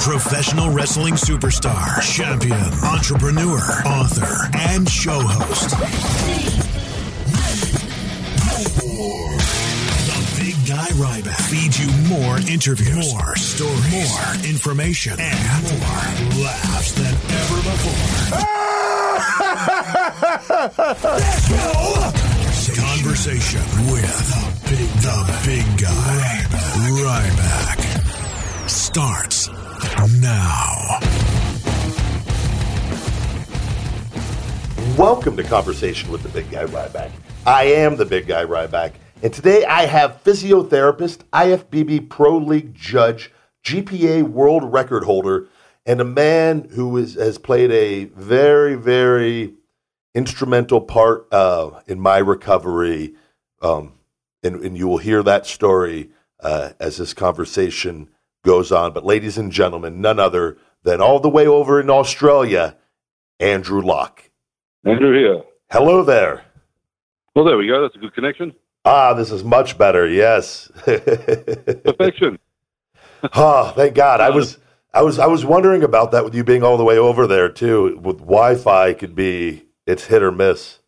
Professional wrestling superstar, champion, entrepreneur, author, and show host. The Big Guy Ryback feeds you more interviews, more stories, more information, and more laughs than ever before. Conversation with the big, the big guy, Ryback, starts now. Welcome to Conversation with the Big Guy Ryback. I am the Big Guy Ryback, and today I have physiotherapist, IFBB Pro League judge, GPA world record holder, and a man who is, has played a very, very instrumental part uh, in my recovery. Um, and, and you will hear that story uh, as this conversation goes on. But, ladies and gentlemen, none other than all the way over in Australia, Andrew Lock. Andrew here. Hello there. Well, there we go. That's a good connection. Ah, this is much better. Yes. Perfection. oh, thank God. I was, I was, I was wondering about that with you being all the way over there too. With Wi-Fi, could be it's hit or miss.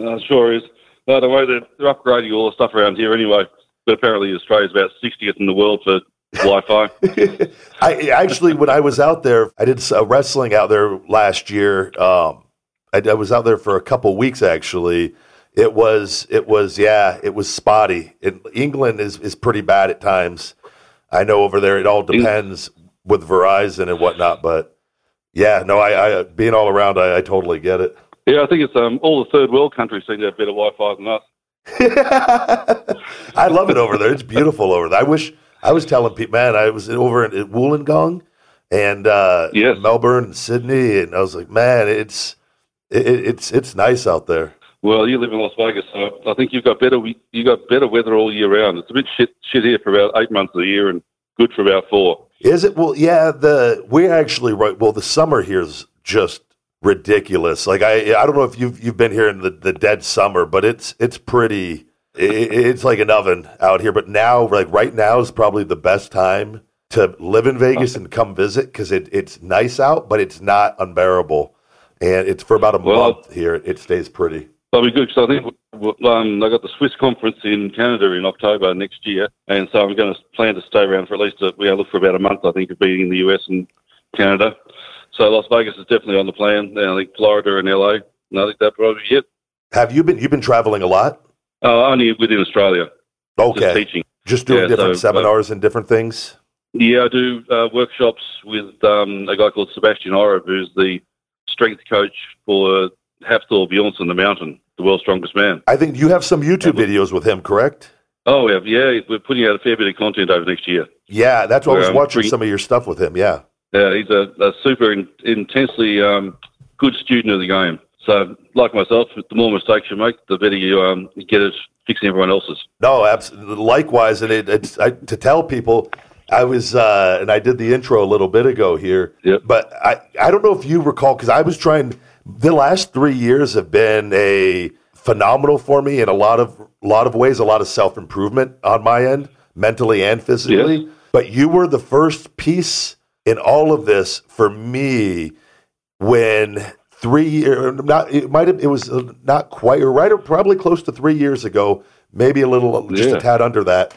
Uh, sure is. No, don't worry. They're, they're upgrading all the stuff around here anyway. But apparently, Australia's about 60th in the world for Wi-Fi. I actually, when I was out there, I did uh, wrestling out there last year. Um, I, I, was out there for a couple weeks actually. It was, it was, yeah, it was spotty. It, England is is pretty bad at times. I know over there, it all depends with Verizon and whatnot, but yeah, no, I, I being all around, I, I totally get it. Yeah, I think it's um, all the third world countries seem to have better Wi-Fi than us. I love it over there. It's beautiful over there. I wish I was telling people, man, I was over in, in Wollongong and uh, yes. Melbourne and Sydney, and I was like, man, it's it, it's it's nice out there. Well, you live in Las Vegas, so I think you've got better you got better weather all year round. It's a bit shit shit here for about eight months of the year, and good for about four. Is it? Well, yeah. The we're actually right. Well, the summer here is just ridiculous. Like I, I don't know if you've you've been here in the, the dead summer, but it's it's pretty. It, it's like an oven out here. But now, like right now, is probably the best time to live in Vegas and come visit because it, it's nice out, but it's not unbearable. And it's for about a well, month here. It stays pretty. That'll be good because I think um, I got the Swiss conference in Canada in October next year, and so I'm going to plan to stay around for at least a, we look for about a month. I think of being in the US and Canada. So Las Vegas is definitely on the plan. And I think Florida and LA. And I think that probably it. Have you been? You've been traveling a lot? Oh, only within Australia. Okay. Just teaching. Just doing Yeah, different so, uh, seminars and different things. Yeah, I do uh, workshops with um, a guy called Sebastian Oreb, who's the strength coach for Hafthor Bjornsson, the mountain, the world's strongest man. I think you have some YouTube videos with him, correct? Oh, yeah. yeah, we're putting out a fair bit of content over next year. Yeah, that's why I was Um, watching bring- some of your stuff with him. Yeah. Yeah, he's a, a super in, intensely um, good student of the game. So, like myself, the more mistakes you make, the better you um, get at fixing everyone else's. No, absolutely. Likewise, and it, it's I, to tell people. I was, uh, and I did the intro a little bit ago here. Yep. But I, I don't know if you recall because I was trying. The last three years have been a phenomenal for me in a lot of lot of ways. A lot of self improvement on my end, mentally and physically. Yes. But you were the first piece in all of this for me when three year not it might have it was uh, not quite or right or probably close to three years ago maybe a little just Yeah. a tad under that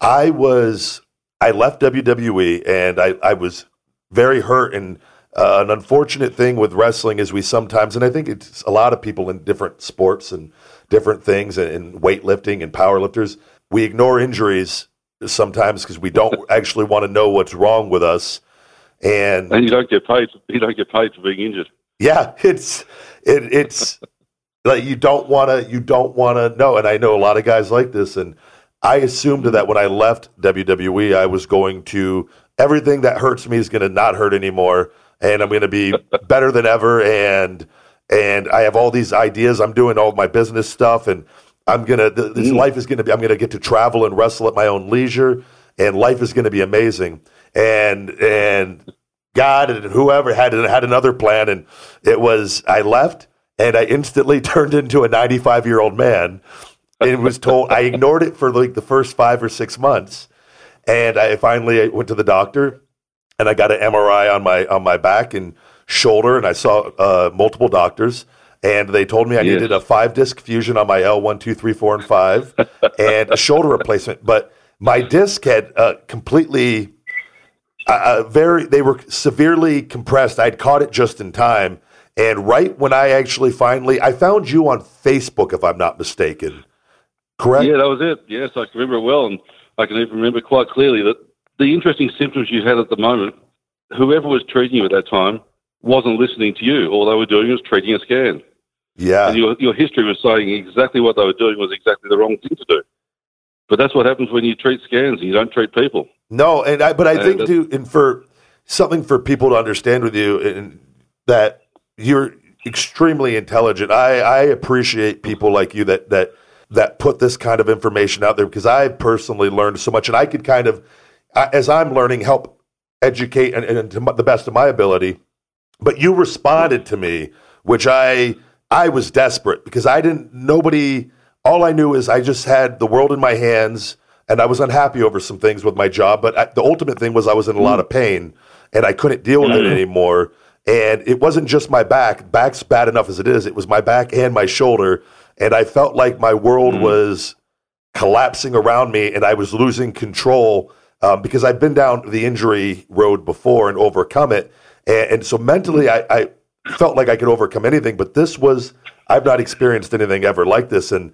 i was i left wwe and i i was very hurt and uh, an unfortunate thing with wrestling is we sometimes and i think it's a lot of people in different sports and different things and, and weightlifting and powerlifters we ignore injuries sometimes because we don't actually want to know what's wrong with us and And you don't get paid. You don't get paid for being injured. Yeah, it's it, it's like you don't want to you don't want to know. And I know a lot of guys like this, and I assumed that when I left WWE, I was going to everything that hurts me is going to not hurt anymore, and I'm going to be better than ever. And and I have all these ideas. I'm doing all my business stuff, and I'm gonna th- this mm. life is gonna be. I'm gonna get to travel and wrestle at my own leisure, and life is gonna be amazing. And and God and whoever had had another plan, and it was I left, and I instantly turned into a 95 year old man, and was told I ignored it for like the first five or six months, And I finally went to the doctor, and I got an MRI on my on my back and shoulder, and I saw uh, multiple doctors. And they told me I Yes. needed a five disc fusion on my L one, two, three, four, and five, and a shoulder replacement. But my disc had uh, completely uh, very they were severely compressed. I'd caught it just in time, and right when I actually finally I found you on Facebook, if I'm not mistaken. Correct? Yeah, that was it. Yes, I can remember it well, and I can even remember quite clearly that the interesting symptoms you had at the moment, whoever was treating you at that time wasn't listening to you. All they were doing was treating a scan. Yeah. And your, your history was saying exactly what they were doing was exactly the wrong thing to do. But that's what happens when you treat scans you don't treat people. No, and I but I And think too, and for something for people to understand with you, and that you're extremely intelligent. I I appreciate people like you that that that put this kind of information out there because I personally learned so much, and I could kind of, as I'm learning, help educate and, and to the best of my ability. But you responded to me, which I I was desperate because I didn't nobody. All I knew is I just had the world in my hands, and I was unhappy over some things with my job. But I, the ultimate thing was I was in a lot of pain, and I couldn't deal with it mm-hmm. anymore. And it wasn't just my back. Back's bad enough as it is. It was my back and my shoulder, and I felt like my world mm-hmm. was collapsing around me and I was losing control um, because I'd been down the injury road before and overcome it. And, and so mentally, mm-hmm. I, I felt like I could overcome anything, but this was, I've not experienced anything ever like this. And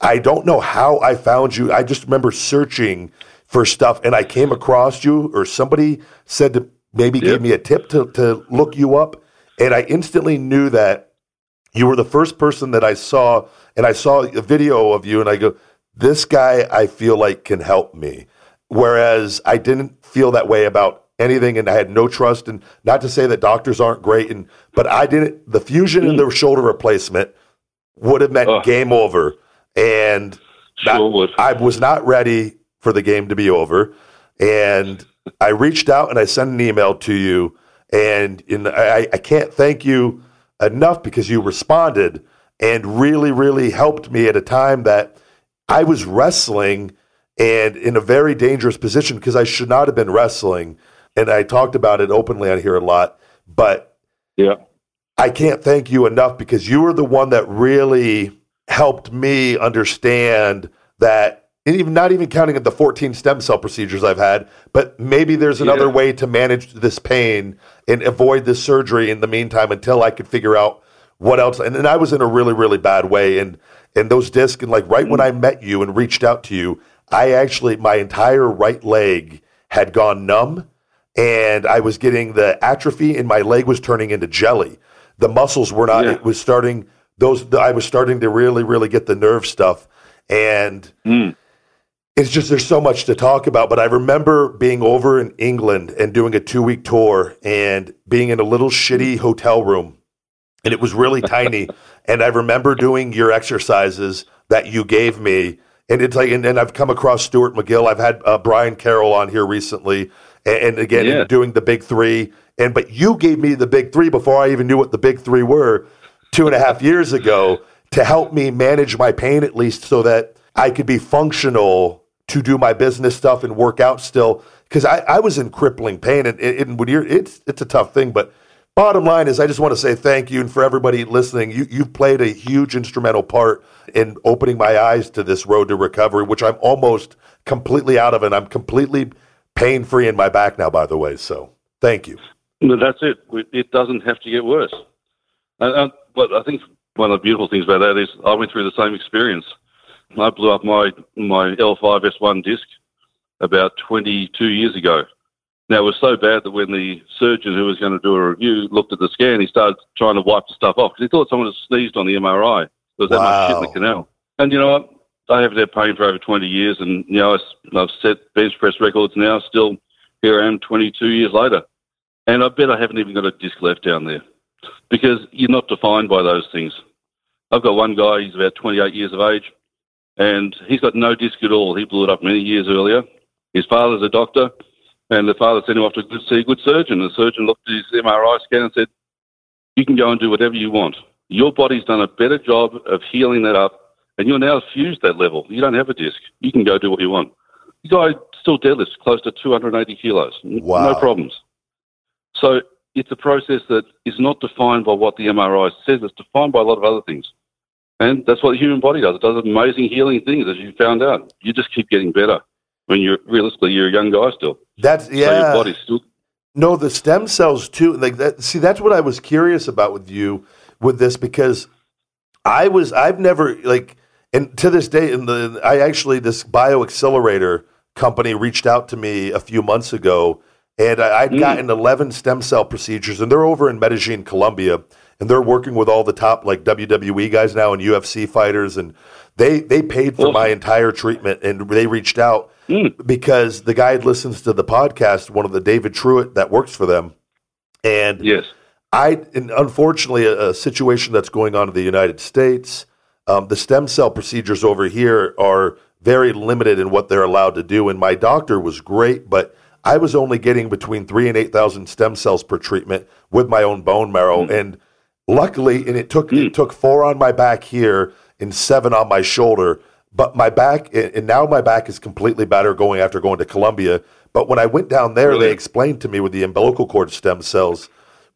I don't know how I found you. I just remember searching for stuff and I came across you, or somebody said to maybe Yep. gave me a tip to, to look you up. And I instantly knew that you were the first person that I saw, and I saw a video of you, and I go, this guy I feel like can help me. Whereas I didn't feel that way about anything, and I had no trust. And not to say that doctors aren't great, and but I didn't. The fusion and the mm. shoulder replacement would have meant game over, and Sure would. I was not ready for the game to be over, and I reached out and I sent an email to you, and in, I, I can't thank you enough because you responded and really, really helped me at a time that I was wrestling and in a very dangerous position because I should not have been wrestling. And I talked about it openly on here a lot, but Yeah. I can't thank you enough because you were the one that really helped me understand that, and even not even counting the 14 stem cell procedures I've had, but maybe there's another Yeah. way to manage this pain and avoid this surgery in the meantime until I could figure out what else. And then I was in a really, really bad way. And, and those discs, and like right when I met you and reached out to you, I actually, my entire right leg had gone numb and I was getting the atrophy and my leg was turning into jelly. The muscles were not, Yeah. it was starting, those, I was starting to really, really get the nerve stuff. And Mm. it's just, there's so much to talk about. But I remember being over in England and doing a two week tour and being in a little shitty hotel room. And it was really tiny. And I remember doing your exercises that you gave me. And it's like, and, and I've come across Stuart McGill. I've had uh, Brian Carroll on here recently, and, and again Yeah. doing the big three. And but you gave me the big three before I even knew what the big three were two and a half years ago to help me manage my pain at least, so that I could be functional to do my business stuff and work out still. Because I, I was in crippling pain, and, and when you're, it's it's a tough thing, but Bottom line is, I just want to say thank you, and for everybody listening, you you've played a huge instrumental part in opening my eyes to this road to recovery, which I'm almost completely out of, and I'm completely pain free in my back now. By the way, so thank you. No, that's it. It doesn't have to get worse. And, and, but I think one of the beautiful things about that is I went through the same experience. I blew up my my L5S1 disc about 22 years ago. Now it was so bad that when the surgeon who was going to do a review looked at the scan, he started trying to wipe the stuff off because he thought someone had sneezed on the MRI. There was that much shit in the canal. And you know what? I haven't had pain for over 20 years, and you know I- I've set bench press records now. Still, here I am 22 years later. And I bet I haven't even got a disc left down there because you're not defined by those things. I've got one guy, he's about 28 years of age, and he's got no disc at all. He blew it up many years earlier. His father's a doctor, and the father sent him off to see a good surgeon. The surgeon looked at his MRI scan and said, You can go and do whatever you want. Your body's done a better job of healing that up, and you're now fused that level. You don't have a disc. You can go do what you want. The guy still deadlifts close to 280 kilos. Wow. No problems. So it's a process that is not defined by what the MRI says. It's defined by a lot of other things. And that's what the human body does. It does amazing healing things, as you found out. You just keep getting better when you're realistically you're a young guy still. That's yeah. So your body's still No, the stem cells too. Like that. See, that's what I was curious about with you with this because I was I've never like and to this day in the I actually this bio accelerator company reached out to me a few months ago and I, I'd Mm. gotten 11 stem cell procedures and they're over in Medellin, Colombia and they're working with all the top like WWE guys now and UFC fighters and they they paid for Awesome. my entire treatment and they reached out Mm. because the guy listens to the podcast, one of the David Truitt that works for them. And yes. I, and unfortunately, a, a situation that's going on in the United States, um, the stem cell procedures over here are very limited in what they're allowed to do. And my doctor was great, but I was only getting between three and eight thousand stem cells per treatment with my own bone marrow. And luckily, and it took it took four on my back here and seven on my shoulder. But my back, and now my back is completely better going after going to Colombia. But when I went down there, they explained to me with the umbilical cord stem cells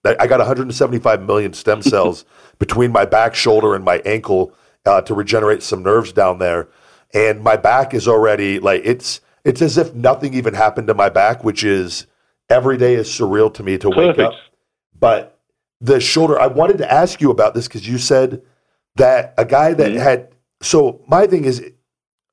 I I got 175 million stem cells between my back, shoulder, and my ankle uh, to regenerate some nerves down there. And my back is already like it's it's as if nothing even happened to my back, which is every day is surreal to me to wake up. But the shoulder, I wanted to ask you about this because you said that a guy that Mhm. had. So my thing is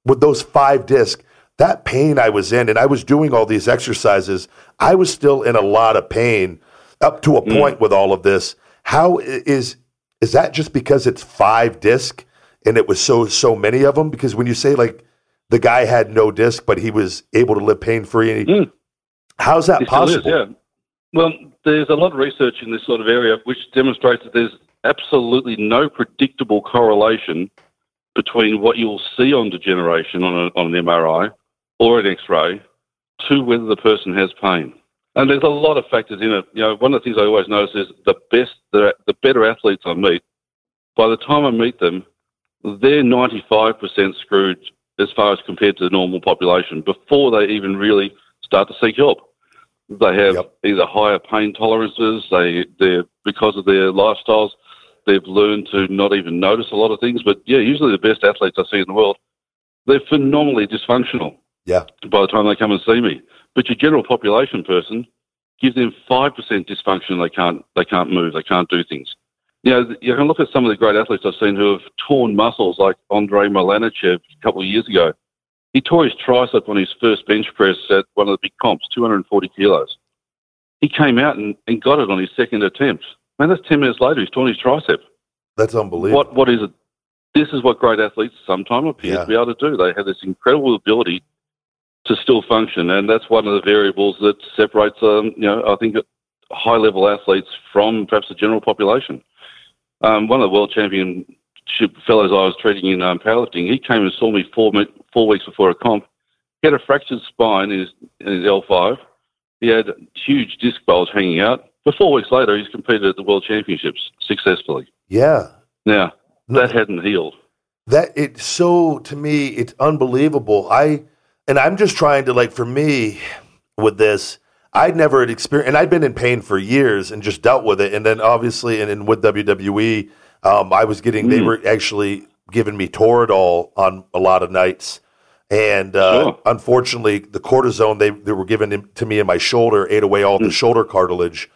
with those five discs, that pain I was in, and I was doing all these exercises, I was still in a lot of pain up to a Mm. point with all of this. How is is is that just because it's five disc and it was so so many of them? Because when you say like the guy had no disc, but he was able to live pain free, Mm. how's that It still is, possible? yeah. Well, there's a lot of research in this sort of area which demonstrates that there's absolutely no predictable correlation between what you'll see on degeneration on, a, on an MRI or an X-ray to whether the person has pain. And there's a lot of factors in it. You know, one of the things I always notice is the best, the, the better athletes I meet, by the time I meet them, they're 95% screwed as far as compared to the normal population before they even really start to seek help. They have Yep. either higher pain tolerances, they they're, because of their lifestyles, they've learned to not even notice a lot of things. But yeah, usually the best athletes I see in the world, they're phenomenally dysfunctional Yeah, by the time they come and see me. But your general population person, give them five percent dysfunction, they can't they can't move, they can't do things. You know, you can look at some of the great athletes I've seen who have torn muscles, like Andrei Malanichev a couple of years ago. He tore his tricep on his first bench press at one of the big comps, 240 kilos. He came out and, and got it on his second attempt. Man, that's 10 minutes later, he's torn his tricep. that's unbelievable. What What is it? This is what great athletes sometimes appear Yeah. to be able to do. They have this incredible ability to still function, and that's one of the variables that separates, um, you know, I think, high level athletes from perhaps the general population. Um, one of the world championship fellows I was treating in um, powerlifting, he came and saw me four four weeks before a comp. He had a fractured spine in his, in his L5. He had huge disc bulge hanging out. But four weeks later, he's competed at the world championships successfully. yeah, Now, that hadn't healed. that it's so to me it's unbelievable i and i'm just trying to like for me with this i'd never had experienced and i'd been in pain for years and just dealt with it and then obviously and, and with wwe um, i was getting they Mm. were actually giving me toradol on a lot of nights and uh, Sure. unfortunately the cortisone they, they were giving to me in my shoulder ate away all the Mm. shoulder cartilage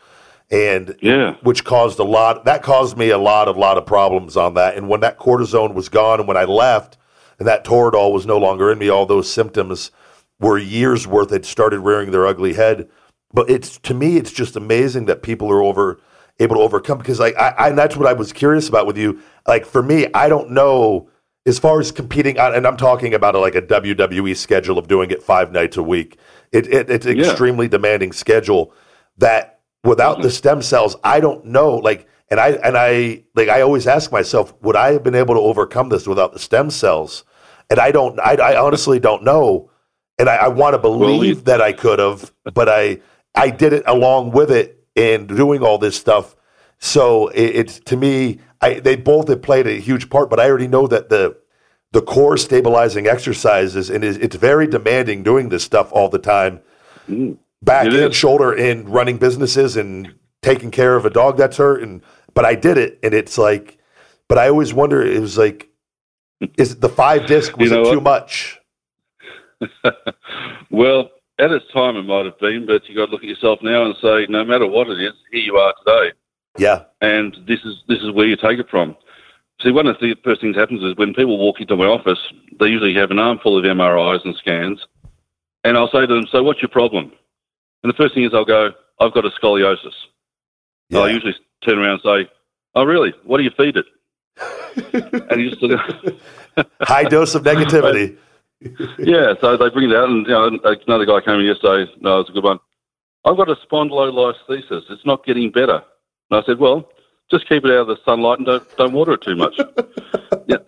and Yeah. which caused a lot that caused me a lot a lot of problems on that and when that cortisone was gone and when i left and that toradol was no longer in me all those symptoms were years worth had started rearing their ugly head but it's to me it's just amazing that people are over able to overcome because like I, I and that's what i was curious about with you. Like for me i don't know as far as competing on, and i'm talking about a, like a wwe schedule of doing it five nights a week. It, it, it's an Yeah. extremely demanding schedule that without the mm-hmm. stem cells i don't know like and i and i like i always ask myself would i have been able to overcome this without the stem cells? And i don't i, I honestly don't know. And i, I want to believe you- that i could have but i i did it along with it and doing all this stuff so it, it's to me i they both have played a huge part but i already know that the the core stabilizing exercises, and it's, it's very demanding doing this stuff all the time. Mm. Back It and is. shoulder and running businesses and taking care of a dog that's hurt. And but I did it, and it's like, but I always wonder. It was like, is the five disc was You know it too much? Well, at its time, it might have been, but you got to look at yourself now and say, no matter what it is, here you are today, Yeah, and this is this is where you take it from. See, one of the first things that happens is when people walk into my office, they usually have an armful of MRIs and scans, and I'll say to them, "So, what's your problem?" And the first thing is I'll go, "I've got a scoliosis." yeah. I usually turn around and say, "Oh, really? What do you feed it?" and you just look at high dose of negativity. yeah, so they bring it out, and you know, uh, another guy came in yesterday. No, it's a good one. I've got a spondylolisthesis. It's not getting better. And I said, well, just keep it out of the sunlight and don't don't water it too much. yeah.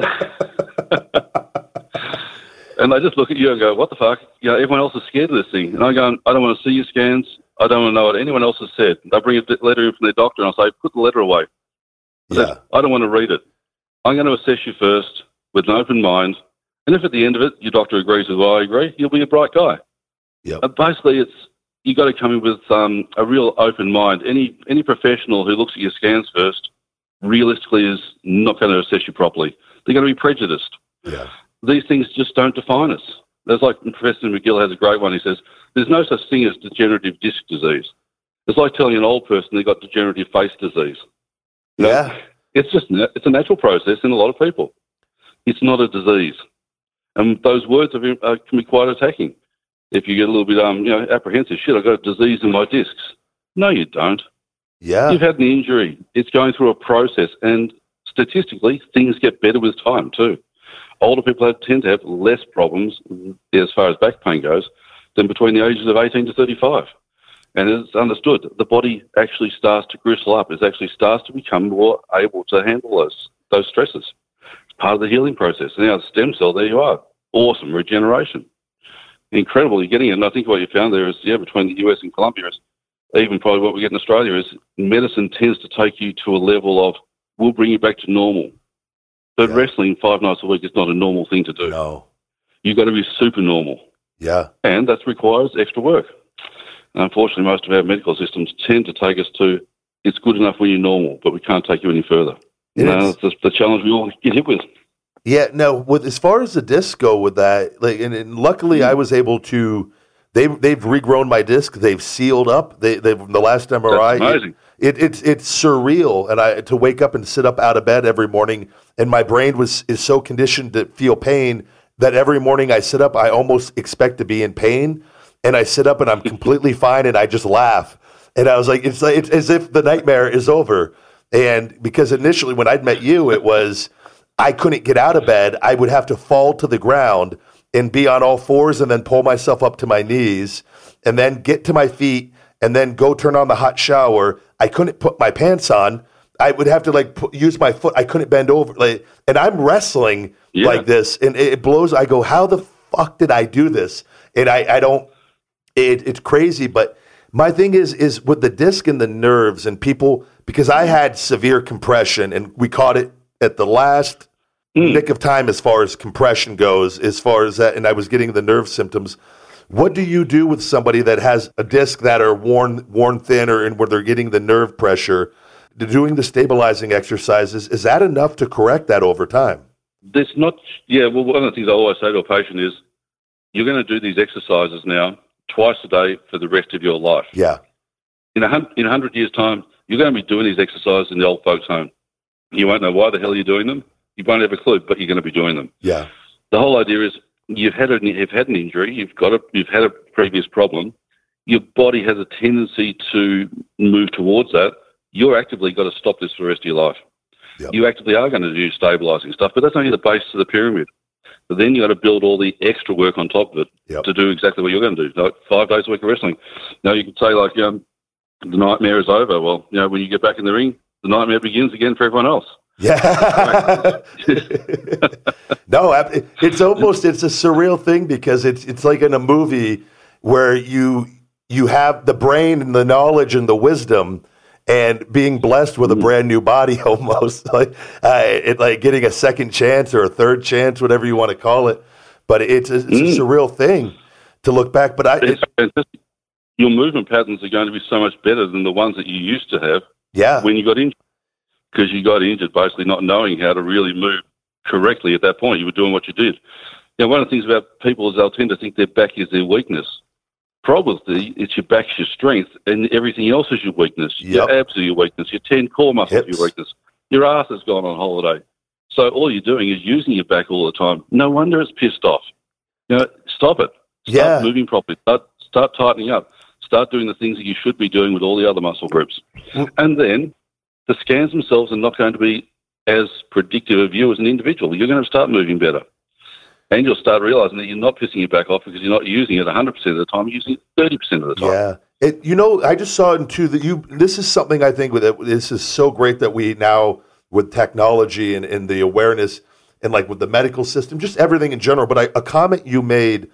and they just look at you and go, what the fuck? You know, everyone else is scared of this thing. And I go, I don't want to see your scans. I don't want to know what anyone else has said. They bring a letter in from their doctor, and I say, put the letter away. I said, yeah, I don't want to read it. I'm going to assess you first with an open mind. And if at the end of it your doctor agrees with what I agree, you'll be a bright guy. Yep. Uh, basically, it's you got to come in with um, a real open mind. Any any professional who looks at your scans first, realistically, is not going to assess you properly. They're going to be prejudiced. yeah, These things just don't define us. There's like Professor McGill has a great one. He says there's no such thing as degenerative disc disease. It's like telling an old person they've got degenerative face disease. You know? yeah. It's just it's a natural process in a lot of people. It's not a disease, and those words are, uh, can be quite attacking. If you get a little bit um you know apprehensive, shit, I've got a disease in my discs. No, you don't. Yeah, You've had an injury. It's going through a process, and statistically, things get better with time too. Older people have, tend to have less problems as far as back pain goes than between the ages of 18 to 35. And it's understood the body actually starts to gristle up. It actually starts to become more able to handle those those stresses. It's part of the healing process. Now stem cell, there you are. Awesome regeneration. Incredible you're getting it. And I think what you found there is, yeah, between the US and Colombia is even probably what we get in Australia is medicine tends to take you to a level of we'll bring you back to normal. But Yeah. wrestling five nights a week is not a normal thing to do. no, You've got to be super normal yeah, and that requires extra work. And unfortunately, most of our medical systems tend to take us to it's good enough when you're normal, but we can't take you any further. It that's the, the challenge we all get hit with. Yeah. No, with as far as the discs go, with that, like, and, and luckily, I hmm. was able to. They they've regrown my disc. They've sealed up. They they the last MRI. Amazing. It, it's it's surreal, and I to wake up and sit up out of bed every morning, and my brain was is so conditioned to feel pain that every morning I sit up, I almost expect to be in pain, and I sit up and I'm completely fine, and I just laugh, and I was like, it's like it's as if the nightmare is over, and because initially when I'd met you, it was I couldn't get out of bed, I would have to fall to the ground and be on all fours, and then pull myself up to my knees, and then get to my feet and then go turn on the hot shower. I couldn't put my pants on. I would have to like put, use my foot. I couldn't bend over. Like, and I'm wrestling Yeah. like this, and it, it blows. I go, how the fuck did I do this? And I, I don't. It, it's crazy, but my thing is, is with the disc and the nerves and people because I had severe compression, and we caught it at the last Hmm. nick of time as far as compression goes, as far as that, and I was getting the nerve symptoms. What do you do with somebody that has a disc that are worn worn thin or and where they're getting the nerve pressure? Doing the stabilizing exercises is that enough to correct that over time? There's not, yeah, well, one of the things I always say to a patient is you're going to do these exercises now twice a day for the rest of your life. Yeah, In a, hun- in a hundred years' time, you're going to be doing these exercises in the old folks' home. You won't know why the hell you're doing them. You won't have a clue, but you're going to be doing them. yeah, The whole idea is you've had a, you've had an injury, you've got a, you've had a previous problem. Your body has a tendency to move towards that. You're actively got to stop this for the rest of your life. Yep. You actively are going to do stabilizing stuff, but that's only the base of the pyramid. But then you got to build all the extra work on top of it Yep. to do exactly what you're going to do. Like five days a week of wrestling. Now you can say like, um, the nightmare is over. Well, you know, when you get back in the ring, the nightmare begins again for everyone else. Yeah. no, it's almost it's a surreal thing because it's it's like in a movie where you you have the brain and the knowledge and the wisdom and being blessed with a brand new body almost. Like uh, it, like getting a second chance or a third chance whatever you want to call it. But it's a, it's a surreal thing to look back but i it, Your movement patterns are going to be so much better than the ones that you used to have yeah. when you got injured. Because you got injured basically not knowing how to really move correctly at that point. You were doing what you did. Now, one of the things about people is they'll tend to think their back is their weakness. Probably it's your back's your strength and everything else is your weakness. Yep. Your abs are your weakness. Your 10 core muscles are your weakness. Your ass has gone on holiday. So all you're doing is using your back all the time. No wonder it's pissed off. You know, stop it. Start Yeah. moving properly. Start, start tightening up. Start doing the things that you should be doing with all the other muscle groups. Mm. And then the scans themselves are not going to be as predictive of you as an individual. You're going to start moving better. And you'll start realizing that you're not pissing your back off because you're not using it 100% of the time, you're using it 30% of the time. Yeah. It, you know, I just saw it too that you. This is something I think with it. This is so great that we now with technology and, and the awareness and like with the medical system, just everything in general. But I, a comment you made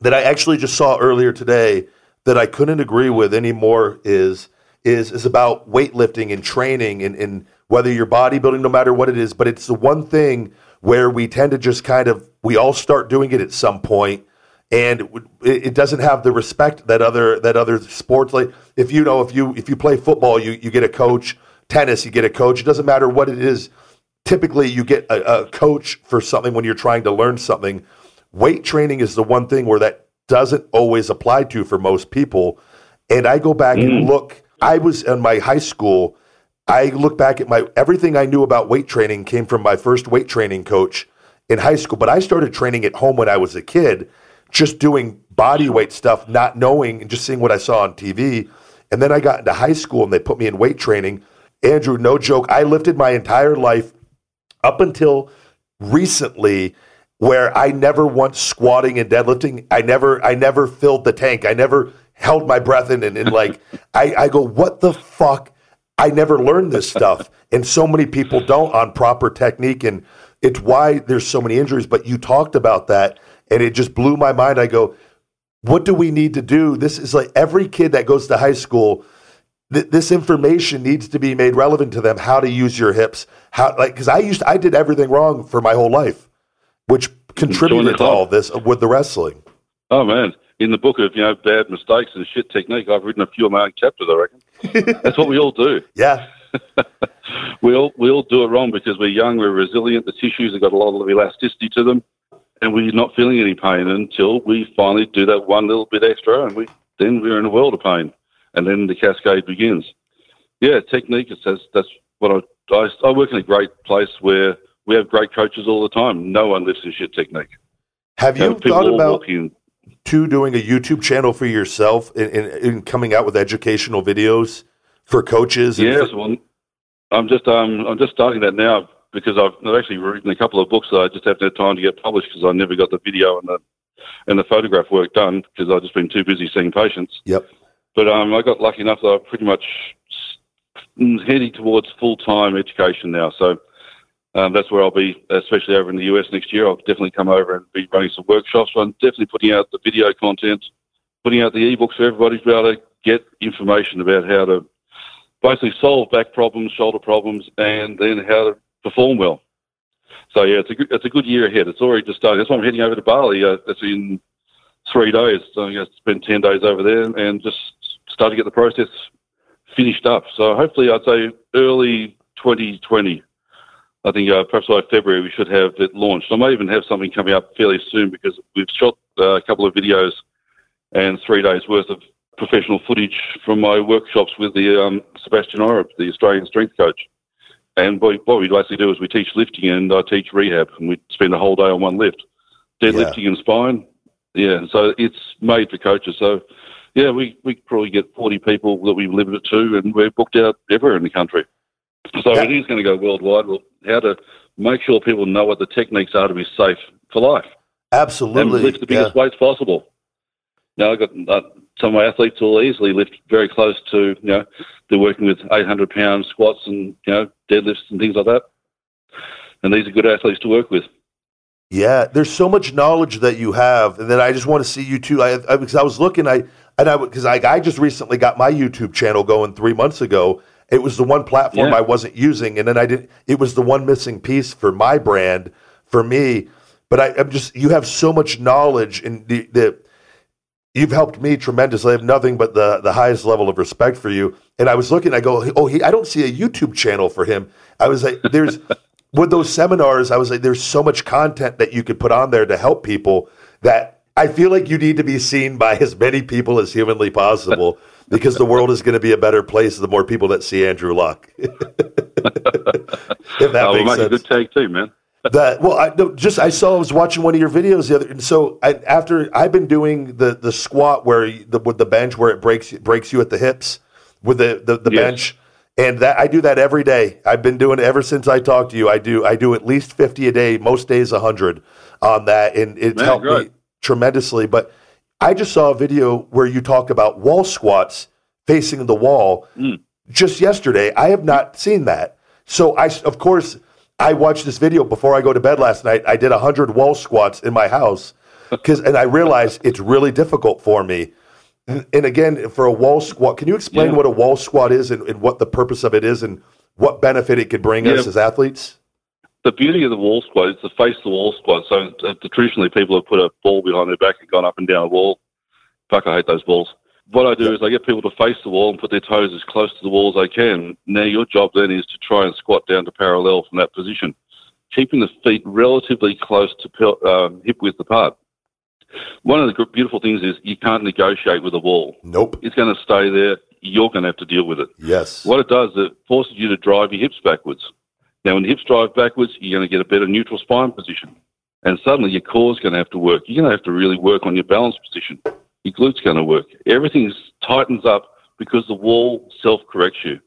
that I actually just saw earlier today that I couldn't agree with anymore is is is about weightlifting and training and, and whether you're bodybuilding, no matter what it is. But it's the one thing where we tend to just kind of we all start doing it at some point and it, it doesn't have the respect that other that other sports like if you know if you if you play football you you get a coach tennis you get a coach it doesn't matter what it is. Typically you get a, a coach for something when you're trying to learn something. Weight training is the one thing where that doesn't always apply to for most people. And i go back and mm-hmm. look i was in my high school i look back at my everything i knew about weight training came from my first weight training coach in high school but i started training at home when i was a kid just doing body weight stuff not knowing and just seeing what i saw on tv and then i got into high school and they put me in weight training andrew no joke i lifted my entire life up until recently where I never once squatting and deadlifting, I never I never filled the tank. I never held my breath in and, and like I, I go, what the fuck? I never learned this stuff. And so many people don't on proper technique and it's why there's so many injuries. But you talked about that and it just blew my mind. I go, what do we need to do? This is like every kid that goes to high school th- this information needs to be made relevant to them how to use your hips how like because i used i did everything wrong for my whole life which contributed to all this uh, with the wrestling Oh, man. In the book of, you know, bad mistakes and shit technique, I've written a few of my own chapters, I reckon. That's what we all do. yeah We all, we all do it wrong because we're young, we're resilient, the tissues have got a lot of elasticity to them, and we're not feeling any pain until we finally do that one little bit extra, and we then we're in a world of pain, and then the cascade begins. Yeah, technique is that's, that's what I, I I work in a great place where we have great coaches all the time. No one lifts in shit technique. have you know, people thought about too doing a youtube channel for yourself and, and, and coming out with educational videos for coaches and Yes, well, I'm just um, I'm just starting that now because I've, I've actually written a couple of books that I just haven't had time to get published because I never got the video and the and the photograph work done because I've just been too busy seeing patients. yep But um, I got lucky enough that I'm pretty much heading towards full time education now. So um, that's where I'll be, especially over in the US next year. I'll definitely come over and be running some workshops. I'm definitely putting out the video content, putting out the ebooks for everybody to be able to get information about how to basically solve back problems, shoulder problems, and then how to perform well. So yeah, it's a good, it's a good year ahead. It's already just started. That's why I'm heading over to Bali. Uh, that's in three days. So I'm going to spend ten days over there and just start to get the process finished up. So hopefully, I'd say early 2020. I think uh, perhaps by February we should have it launched. I might even have something coming up fairly soon because we've shot uh, a couple of videos and three days worth of professional footage from my workshops with the um, Sebastian Oreb, the Australian strength coach. And what, what we basically do is we teach lifting and I teach rehab, and we spend a whole day on one lift, deadlifting and spine. Yeah, so it's made for coaches. So yeah, we we probably get forty people that we limit it to, and we're booked out everywhere in the country. So Yeah. it is going to go worldwide. Well, how to make sure people know what the techniques are to be safe for life Absolutely. and lift the yeah. biggest weights possible. Now, I've got uh, some of my athletes will easily lift very close to, you know, they're working with 800 pound squats and, you know, deadlifts and things like that. And these are good athletes to work with. Yeah, there's so much knowledge that you have, and then I just want to see you too. I, I because I was looking, I and I because I, I just recently got my YouTube channel going three months ago, It was the one platform Yeah. I wasn't using, and then I didn't. It was the one missing piece for my brand, for me. But I, I'm just you have so much knowledge, and the, the you've helped me tremendously. I have nothing but the the highest level of respect for you. And I was looking, I go, oh, he, I don't see a YouTube channel for him. I was like, there's with those seminars, I was like, there's so much content that you could put on there to help people that I feel like you need to be seen by as many people as humanly possible because the world is going to be a better place the more people that see Andrew Lock. if that we'll makes make a good tag too, man. that well I no, just I saw I was watching one of your videos the other and so I, after I've been doing the the squat where the with the bench where it breaks breaks you at the hips with the the, the Yes. bench and that I do that every day I've been doing it ever since I talked to you I do I do at least 50 a day most days 100 on that and it's Man, helped me tremendously but I just saw a video where you talk about wall squats facing the wall Mm. just yesterday. I have not seen that. So I, of course, I watched this video before I go to bed last night. I did hundred wall squats in my house because, and I realized it's really difficult for me. And, and again, for a wall squat, can you explain Yeah. what a wall squat is and, and what the purpose of it is and what benefit it could bring us as athletes? The beauty of the wall squat is the face the wall squat. So uh, traditionally, people have put a ball behind their back and gone up and down a wall. Fuck, I hate those balls. What I do is I get people to face the wall and put their toes as close to the wall as they can. Now your job then is to try and squat down to parallel from that position, keeping the feet relatively close to um, hip width apart. One of the beautiful things is you can't negotiate with a wall. Nope. It's going to stay there. You're going to have to deal with it. Yes. What it does, it forces you to drive your hips backwards. Now, when the hips drive backwards, you're going to get a better neutral spine position. And suddenly your core's going to have to work. You're going to have to really work on your balance position. Your glute's going to work. Everything tightens up because the wall self corrects you.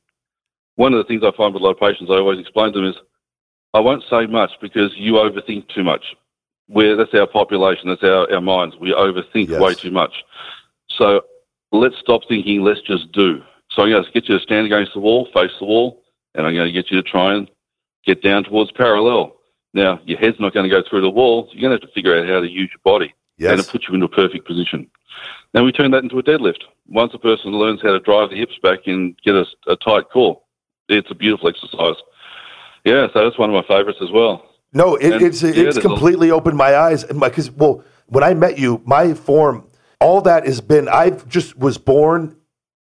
One of the things I find with a lot of patients, I always explain to them is, I won't say much because you overthink too much. Where that's our population, that's our, our minds. We overthink Yes. way too much. So let's stop thinking, let's just do. So I'm going to get you to stand against the wall, face the wall, and I'm going to get you to try and get down towards parallel. Now, your head's not going to go through the wall, so you're going to have to figure out how to use your body and Yes. it puts you into a perfect position. Now, we turn that into a deadlift. Once a person learns how to drive the hips back and get a, a tight core, it's a beautiful exercise. Yeah, so that's one of my favorites as well. No, it, And, it's yeah, it's there's a- completely opened my eyes because well, when I met you, my form, all that has been. I just was born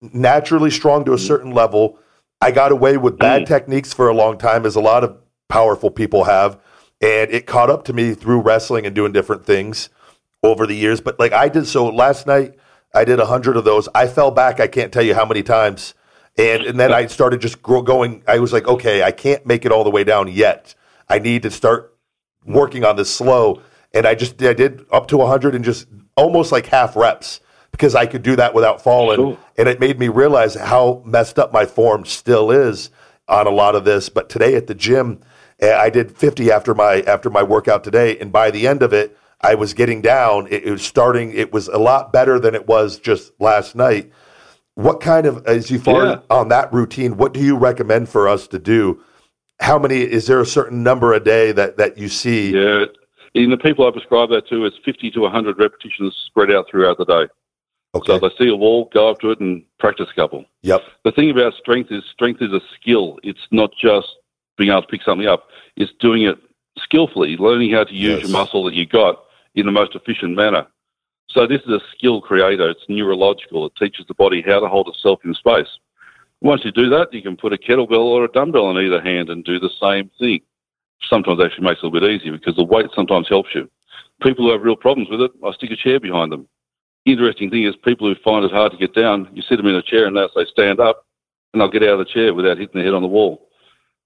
naturally strong Mm. to a certain level. I got away with bad mm. techniques for a long time, as a lot of powerful people have, and it caught up to me through wrestling and doing different things over the years. But like I did, so last night I did a hundred of those. I fell back. I can't tell you how many times. And, and then I started just grow, going. I was like, okay, I can't make it all the way down yet. I need to start working on this slow. And I just I did up to 100 and just almost like half reps because I could do that without falling. And it made me realize how messed up my form still is on a lot of this. But today at the gym, eh, I did 50 after my after my workout today, and by the end of it, I was getting down. It, it was starting. It was a lot better than it was just last night. What kind of, as you far Yeah. on that routine, what do you recommend for us to do? How many? Is there a certain number a day that that you see? Yeah. In the people I prescribe that to, it's 50 to 100 repetitions spread out throughout the day. So Okay. if they see a wall, go up to it and practice a couple. Yep. The thing about strength is strength is a skill. It's not just being able to pick something up. It's doing it skillfully, learning how to use Yes. your muscle that you got in the most efficient manner. So this is a skill creator. It's neurological. It teaches the body how to hold itself in space. Once you do that, you can put a kettlebell or a dumbbell in either hand and do the same thing. Sometimes actually makes it a little bit easier because the weight sometimes helps you. People who have real problems with it, I stick a chair behind them. Interesting thing is people who find it hard to get down, you sit them in a chair and they'll say stand up and they'll get out of the chair without hitting their head on the wall.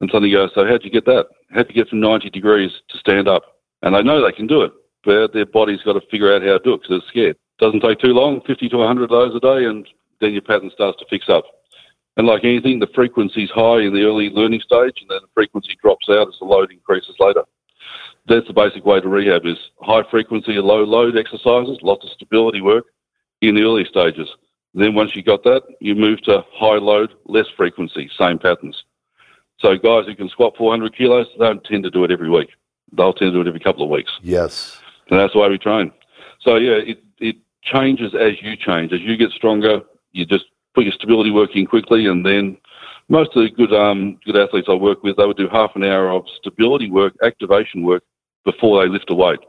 And suddenly you go, so how'd you get that? How'd you get from 90 degrees to stand up? And they know they can do it, but their body's got to figure out how to do it because they're scared. Doesn't take too long, 50 to 100 of those a day, and then your pattern starts to fix up. And like anything, the frequency's high in the early learning stage, and then the frequency drops out as the load increases later. That's the basic way to rehab is high frequency, and low load exercises, lots of stability work in the early stages. Then once you got that, you move to high load, less frequency, same patterns. So guys who can squat 400 kilos, they don't tend to do it every week. They'll tend to do it every couple of weeks. Yes. And that's why we train. So yeah, it, it changes as you change. As you get stronger, you just put your stability work in quickly and then most of the good um, good athletes I work with, they would do half an hour of stability work, activation work before they lift a weight.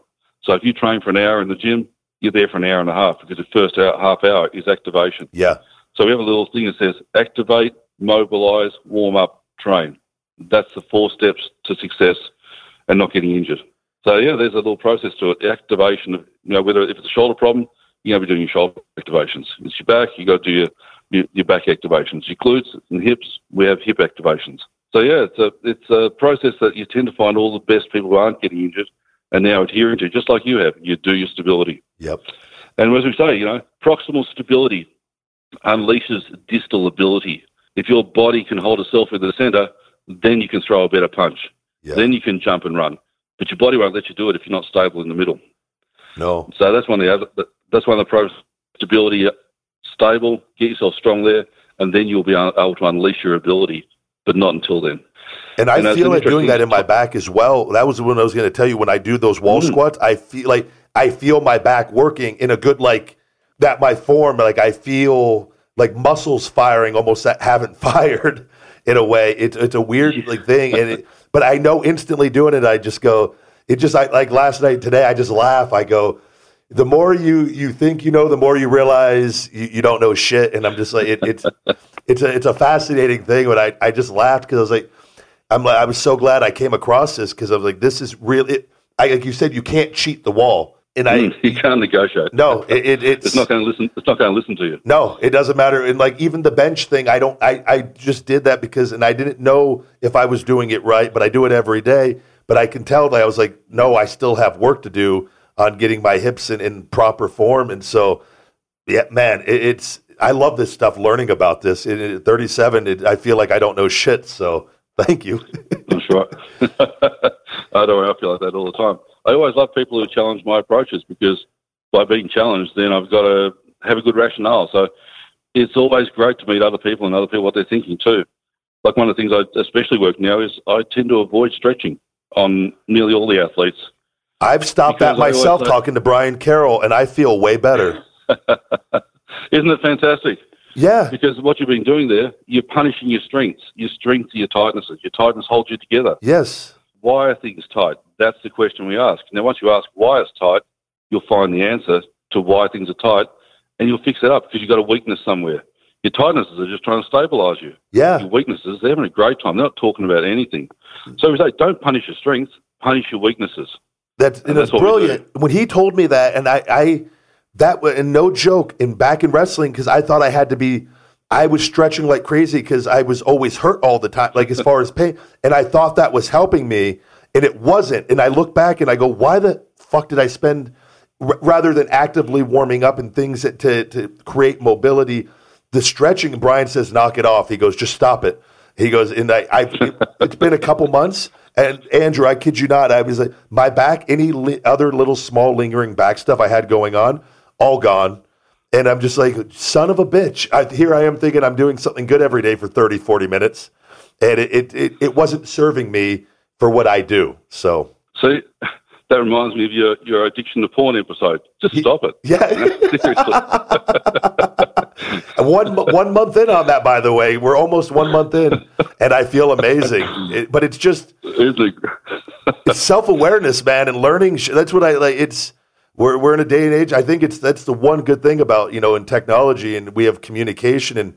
So if you train for an hour in the gym, you're there for an hour and a half because the first hour, half hour is activation. Yeah. So we have a little thing that says activate, mobilize, warm up, train. That's the four steps to success and not getting injured. So yeah, there's a little process to it. The activation of you know whether if it's a shoulder problem, you got to be doing your shoulder activations. If it's your back, you got to do your, your your back activations. Your glutes and hips, we have hip activations. So yeah, it's a it's a process that you tend to find all the best people who aren't getting injured and now adhering to, just like you have. You do your stability. Yep. And as we say, you know, proximal stability unleashes distal ability. If your body can hold itself in the center, then you can throw a better punch. Yeah. Then you can jump and run. But your body won't let you do it if you're not stable in the middle. No. So that's one of the other, that's one of the pros. Stability, stable, get yourself strong there, and then you'll be able to unleash your ability. But not until then. And I And feel like doing that in my back as well. That was when I was going to tell you when I do those wall Mm. squats. I feel like I feel my back working in a good like that. My form, like I feel like muscles firing almost that haven't fired in a way. It's it's a weird like thing, and it, but I know instantly doing it. I just go. It just I, like last night today. I just laugh. I go. The more you you think you know, the more you realize you, you don't know shit. And I'm just like it, it's it's a it's a fascinating thing. But I I just laughed because I was like. I'm like, I was so glad I came across this because I was like, this is real. It, I, like you said, you can't cheat the wall, and I hmm, you can't negotiate. no, it, it it's, It's not going to listen. It's not going to listen to you. no, it doesn't matter. And like even the bench thing, I don't. I I just did that because, and I didn't know if I was doing it right, but I do it every day. But I can tell that I was like, no, I still have work to do on getting my hips in, in proper form, and so yeah, man, it, it's. I love this stuff. Learning about this at 37, it, I feel like I don't know shit. So thank you. That's right. I don't. I feel like that all the time. I always love people who challenge my approaches because by being challenged, then I've got to have a good rationale. So it's always great to meet other people and other people what they're thinking too. Like one of the things I especially work now is I tend to avoid stretching on nearly all the athletes. I've stopped that myself talking to Brian Carroll, and I feel way better. Isn't it fantastic? Yeah, Because what you've been doing there, you're punishing your strengths. Your strengths are your tightnesses. Your tightness holds you together. yes, why are things tight? That's the question we ask. Now, once you ask why it's tight, you'll find the answer to why things are tight, and you'll fix it up because you've got a weakness somewhere. Your tightnesses are just trying to stabilise you. yeah, Your weaknesses, they're having a great time. They're not talking about anything. So we say, don't punish your strengths, punish your weaknesses. that's and that's brilliant. When he told me that, and I, I that and no joke, in back in wrestling because I thought I had to be. I was stretching like crazy because I was always hurt all the time, like as far as pain, and I thought that was helping me, and it wasn't. And I look back and I go, why the fuck did I spend r- rather than actively warming up and things that, to to create mobility? The stretching, Brian says, knock it off. He goes, just stop it. He goes, and I, I it's been a couple months. And Andrew, I kid you not, I was like, my back, any li- other little small lingering back stuff I had going on, all gone. And I'm just like, son of a bitch. I, here I am thinking I'm doing something good every day for 30, 40 minutes. And it, it, it, it wasn't serving me for what I do. So, See, that reminds me of your, your addiction to porn episode. Just stop it. yeah. One one month in on that, by the way, we're almost one month in, and I feel amazing. It, but it's just It's a- it's self awareness, man, and learning. That's what I like. It's we're we're in a day and age. I think it's that's the one good thing about you know in technology, and we have communication, and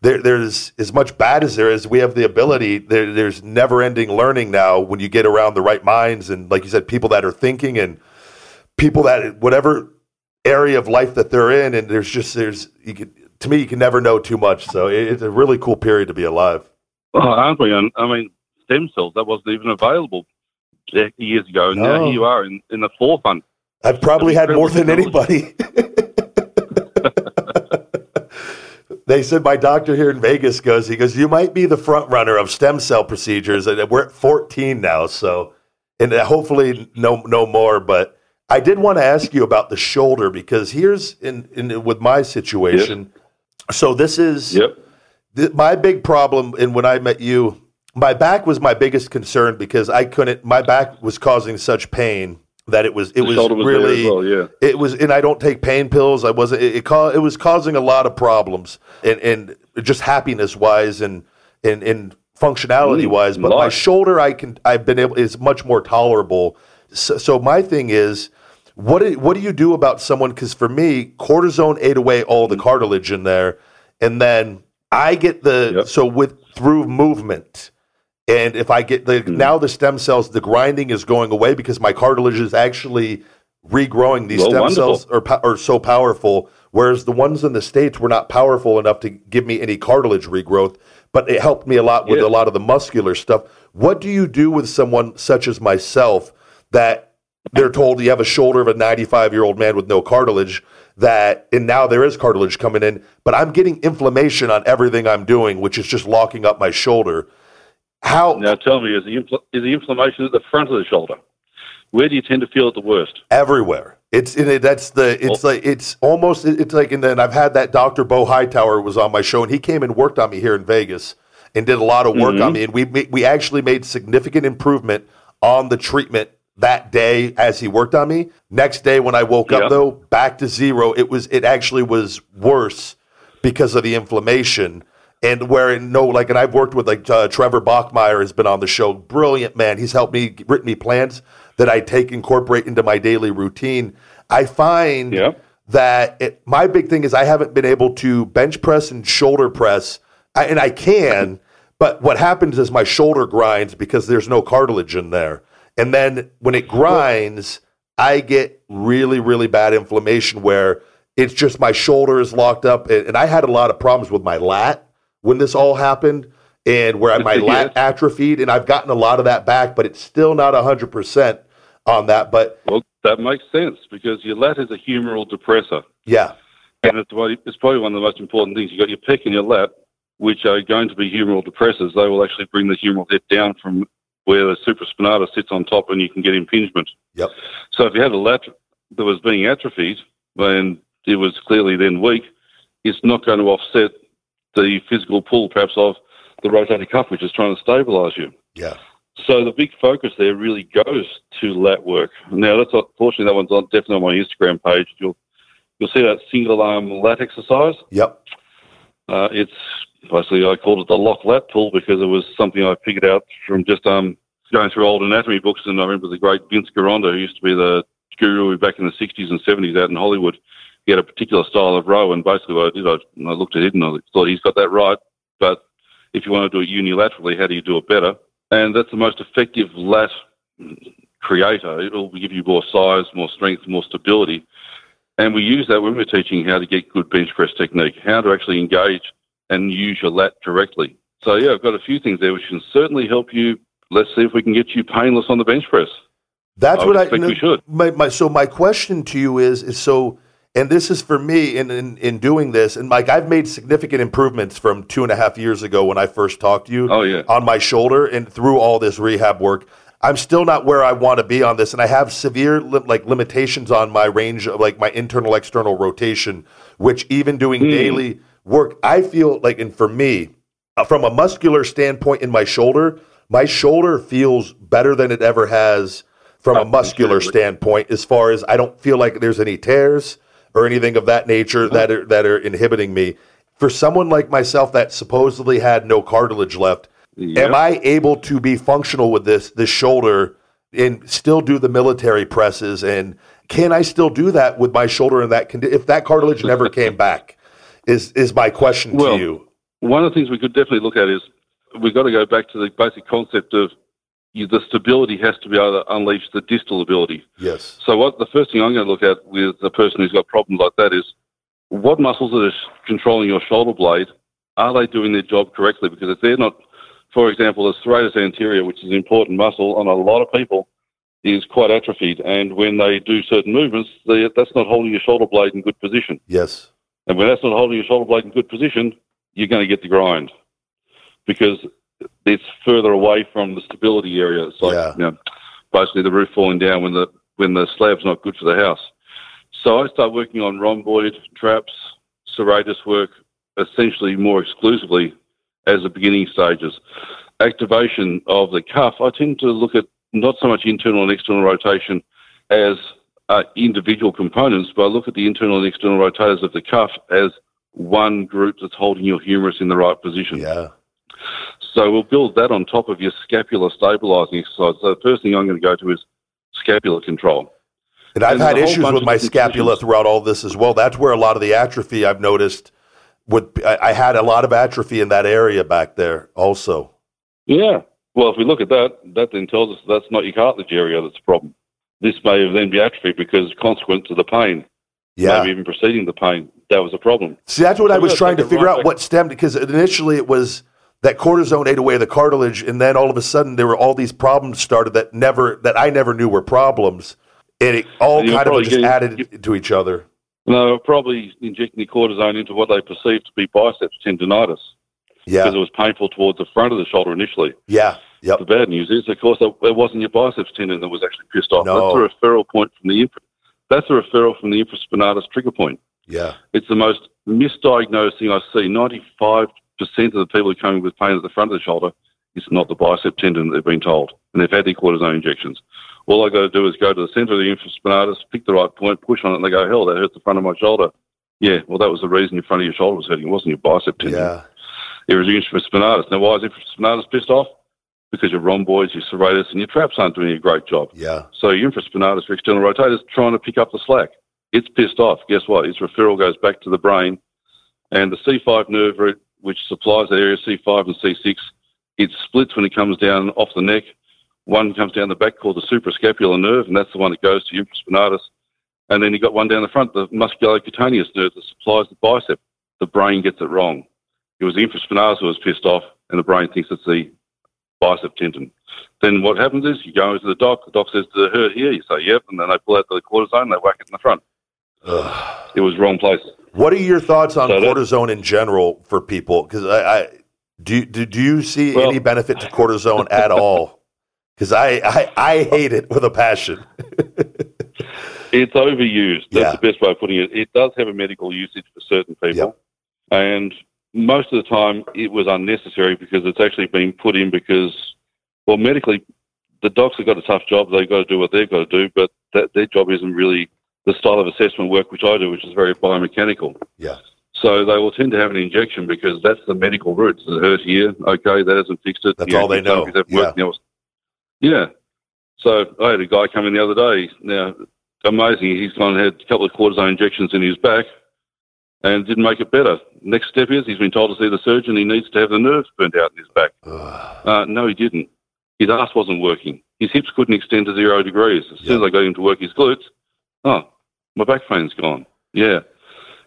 there there's as much bad as there is. We have the ability. There, there's never ending learning now when you get around the right minds, and like you said, people that are thinking and people that whatever area of life that they're in, and there's just there's you can to me you can never know too much. So it, it's a really cool period to be alive. Oh, aren't we? I mean, stem cells, that wasn't even available de- years ago. And now here you are in, in the forefront. I've probably had more than anybody. they said my doctor here in Vegas goes, he goes, you might be the front runner of stem cell procedures, and we're at 14 now, so and hopefully no no more. But I did want to ask you about the shoulder because here's in, in with my situation. So this is Yep. th- my big problem and when i met you my back was my biggest concern because i couldn't my back was causing such pain that it was it The was really well, yeah. it was and i don't take pain pills i wasn't it, it, ca- it was causing a lot of problems and and just happiness wise and and and functionality wise, but my shoulder I can I've been able is much more tolerable. So, so my thing is, what do, what do you do about someone? Because for me, cortisone ate away all the cartilage in there, and then I get the Yep. so with through movement. And if I get the Mm-hmm. now the stem cells, the grinding is going away because my cartilage is actually regrowing. These Well, stem wonderful. cells are are so powerful, whereas the ones in the states were not powerful enough to give me any cartilage regrowth. But it helped me a lot with Yeah. a lot of the muscular stuff. What do you do with someone such as myself that they're told you have a shoulder of a 95 year old man with no cartilage? That and now there is cartilage coming in, but I'm getting inflammation on everything I'm doing, which is just locking up my shoulder. How Now tell me, is the, infl- is the inflammation at the front of the shoulder? Where do you tend to feel it the worst? everywhere. It's in it. That's the. It's oh. like it's almost. It's like and then I've had that Doctor Bo Hightower was on my show and he came and worked on me here in Vegas and did a lot of work on mm-hmm. me and we we actually made significant improvement on the treatment that day as he worked on me. Next day when I woke up though, back to zero. It was. It actually was worse because of the inflammation. And where no, like, and I've worked with like uh, Trevor Bachmeyer has been on the show. Brilliant man. He's helped me written me plans that I take incorporate into my daily routine. I find Yeah. that it, my big thing is I haven't been able to bench press and shoulder press, I, and I can. But what happens is my shoulder grinds because there's no cartilage in there, and then when it grinds, I get really, really bad inflammation where it's just my shoulder is locked up, and, and I had a lot of problems with my lat when this all happened, and where my lat atrophied, and I've gotten a lot of that back, but it's still not hundred percent on that. But Well, that makes sense because your lat is a humeral depressor. yeah, And it's, probably- it's probably one of the most important things. You've got your pec and your lat, which are going to be humeral depressors. They will actually bring the humeral head down from where the supraspinatus sits on top and you can get impingement. Yep. So if you had a lat that was being atrophied and it was clearly then weak, it's not going to offset the physical pull perhaps of the rotator cuff, which is trying to stabilize you. yeah, So the big focus there really goes to lat work. Now, that's unfortunately that one's on, definitely on my Instagram page. You'll you'll see that single arm lat exercise. yep, Uh, it's basically I called it the lock lat pull because it was something I figured out from just um going through old anatomy books. And I remember the great Vince Gironda, who used to be the guru back in the 60s and 70s out in Hollywood. He had a particular style of row, and basically what I did, I, I looked at it and I thought he's got that right. But if you want to do it unilaterally, how do you do it better? And that's the most effective lat creator. It'll give you more size, more strength, more stability. And we use that when we're teaching how to get good bench press technique, how to actually engage and use your lat directly. So yeah, I've got a few things there which can certainly help you. Let's see if we can get you painless on the bench press. That's I what I expect we should. My, my, so my question to you is is so, and this is for me in, in in doing this, and Mike, I've made significant improvements from two and a half years ago when I first talked to you. Oh, yeah. on my shoulder and through all this rehab work. I'm still not where I want to be on this, and I have severe li- like limitations on my range of like my internal external rotation, which even doing Hmm. daily work, I feel like, and for me, uh, from a muscular standpoint in my shoulder, my shoulder feels better than it ever has from a muscular standpoint. As far as I don't feel like there's any tears or anything of that nature that are that are inhibiting me. For someone like myself that supposedly had no cartilage left, Yeah. am I able to be functional with this this shoulder and still do the military presses? And can I still do that with my shoulder in that condi- if that cartilage never came back? Is is my question Well, to you? One of the things we could definitely look at is we've got to go back to the basic concept of you, the stability has to be able to unleash the distal ability. Yes. So what the first thing I'm going to look at with a person who's got problems like that is what muscles are controlling your shoulder blade are they doing their job correctly? Because if they're not, for example, the serratus anterior, which is an important muscle on a lot of people, is quite atrophied. And when they do certain movements, they, that's not holding your shoulder blade in good position. Yes. And when that's not holding your shoulder blade in good position, you're going to get the grind because it's further away from the stability area. It's like Yeah. you know, basically the roof falling down when the when the slab's not good for the house. So I start working on rhomboid traps, serratus work, essentially more exclusively as the beginning stages. Activation of the cuff, I tend to look at not so much internal and external rotation as uh, individual components, but I look at the internal and external rotators of the cuff as one group that's holding your humerus in the right position. Yeah. So we'll build that on top of your scapular stabilizing exercise. So the first thing I'm going to go to is scapular control. And I've And had there's a whole issues with my scapula throughout all this as well. That's where a lot of the atrophy I've noticed. With I, I had a lot of atrophy in that area back there also. Yeah. Well, if we look at that, that then tells us that's not your cartilage area that's the problem. This may have then be atrophy because consequent to the pain, Yeah. maybe even preceding the pain, that was a problem. See, that's what I I'm was trying to figure right out back- what stemmed because initially it was that cortisone ate away the cartilage, and then all of a sudden there were all these problems started that never that I never knew were problems, and it all And kind of just getting- added to each other. No, probably injecting the cortisone into what they perceived to be biceps tendonitis Yeah, because it was painful towards the front of the shoulder initially. yeah, yep, The bad news is, of course, it wasn't your biceps tendon that was actually pissed off. No. That's a referral point from the infra- that's a referral from the infraspinatus trigger point. yeah, It's the most misdiagnosed thing I see. Ninety-five of the people who come in with pain at the front of the shoulder, it's not the bicep tendon that they've been told, and they've had their cortisone injections. All I've got to do is go to the centre of the infraspinatus, pick the right point, push on it, and they go, "Hell, that hurts the front of my shoulder." Yeah, well, that was the reason your front of your shoulder was hurting. It wasn't your bicep tendon. yeah, It was your infraspinatus. Now, why is infraspinatus pissed off? Because your rhomboids, your serratus, and your traps aren't doing a great job. yeah, So your infraspinatus, your external rotator, is trying to pick up the slack. It's pissed off. Guess what? Its referral goes back to the brain, and the C5 nerve root, which supplies that area, C5 and C6, it splits when it comes down off the neck. One comes down the back called the suprascapular nerve, and that's the one that goes to infraspinatus. And then you've got one down the front, the musculocutaneous nerve that supplies the bicep. The brain gets it wrong. It was the infraspinatus that was pissed off, and the brain thinks it's the bicep tendon. Then what happens is you go into the doc. The doc says, "Does it hurt here?" You say, "Yep," and then they pull out the cortisone. They whack it in the front. It was wrong place. What are your thoughts on So cortisone in general for people? Because I, I do, do do you see Well- any benefit to cortisone at all? Because I, I I hate it with a passion. It's overused. That's Yeah. the best way of putting it. It does have a medical usage for certain people, Yep. and most of the time it was unnecessary because it's actually been put in because, well, medically, the docs have got a tough job. They've got to do what they've got to do, but that, their job isn't really the style of assessment work which I do, which is very biomechanical. Yeah, So they will tend to have an injection because that's the medical route. Does it hurt here? Okay, that hasn't fixed it. That's The all they know. hasn't Yeah. So I had a guy come in the other day. Now, amazing. He's gone and had a couple of cortisone injections in his back and didn't make it better. Next step is he's been told to see the surgeon. He needs to have the nerves burnt out in his back. Uh, no, he didn't. His ass wasn't working. His hips couldn't extend to zero degrees. As soon as I got him to work his glutes, oh, my back pain's gone. Yeah.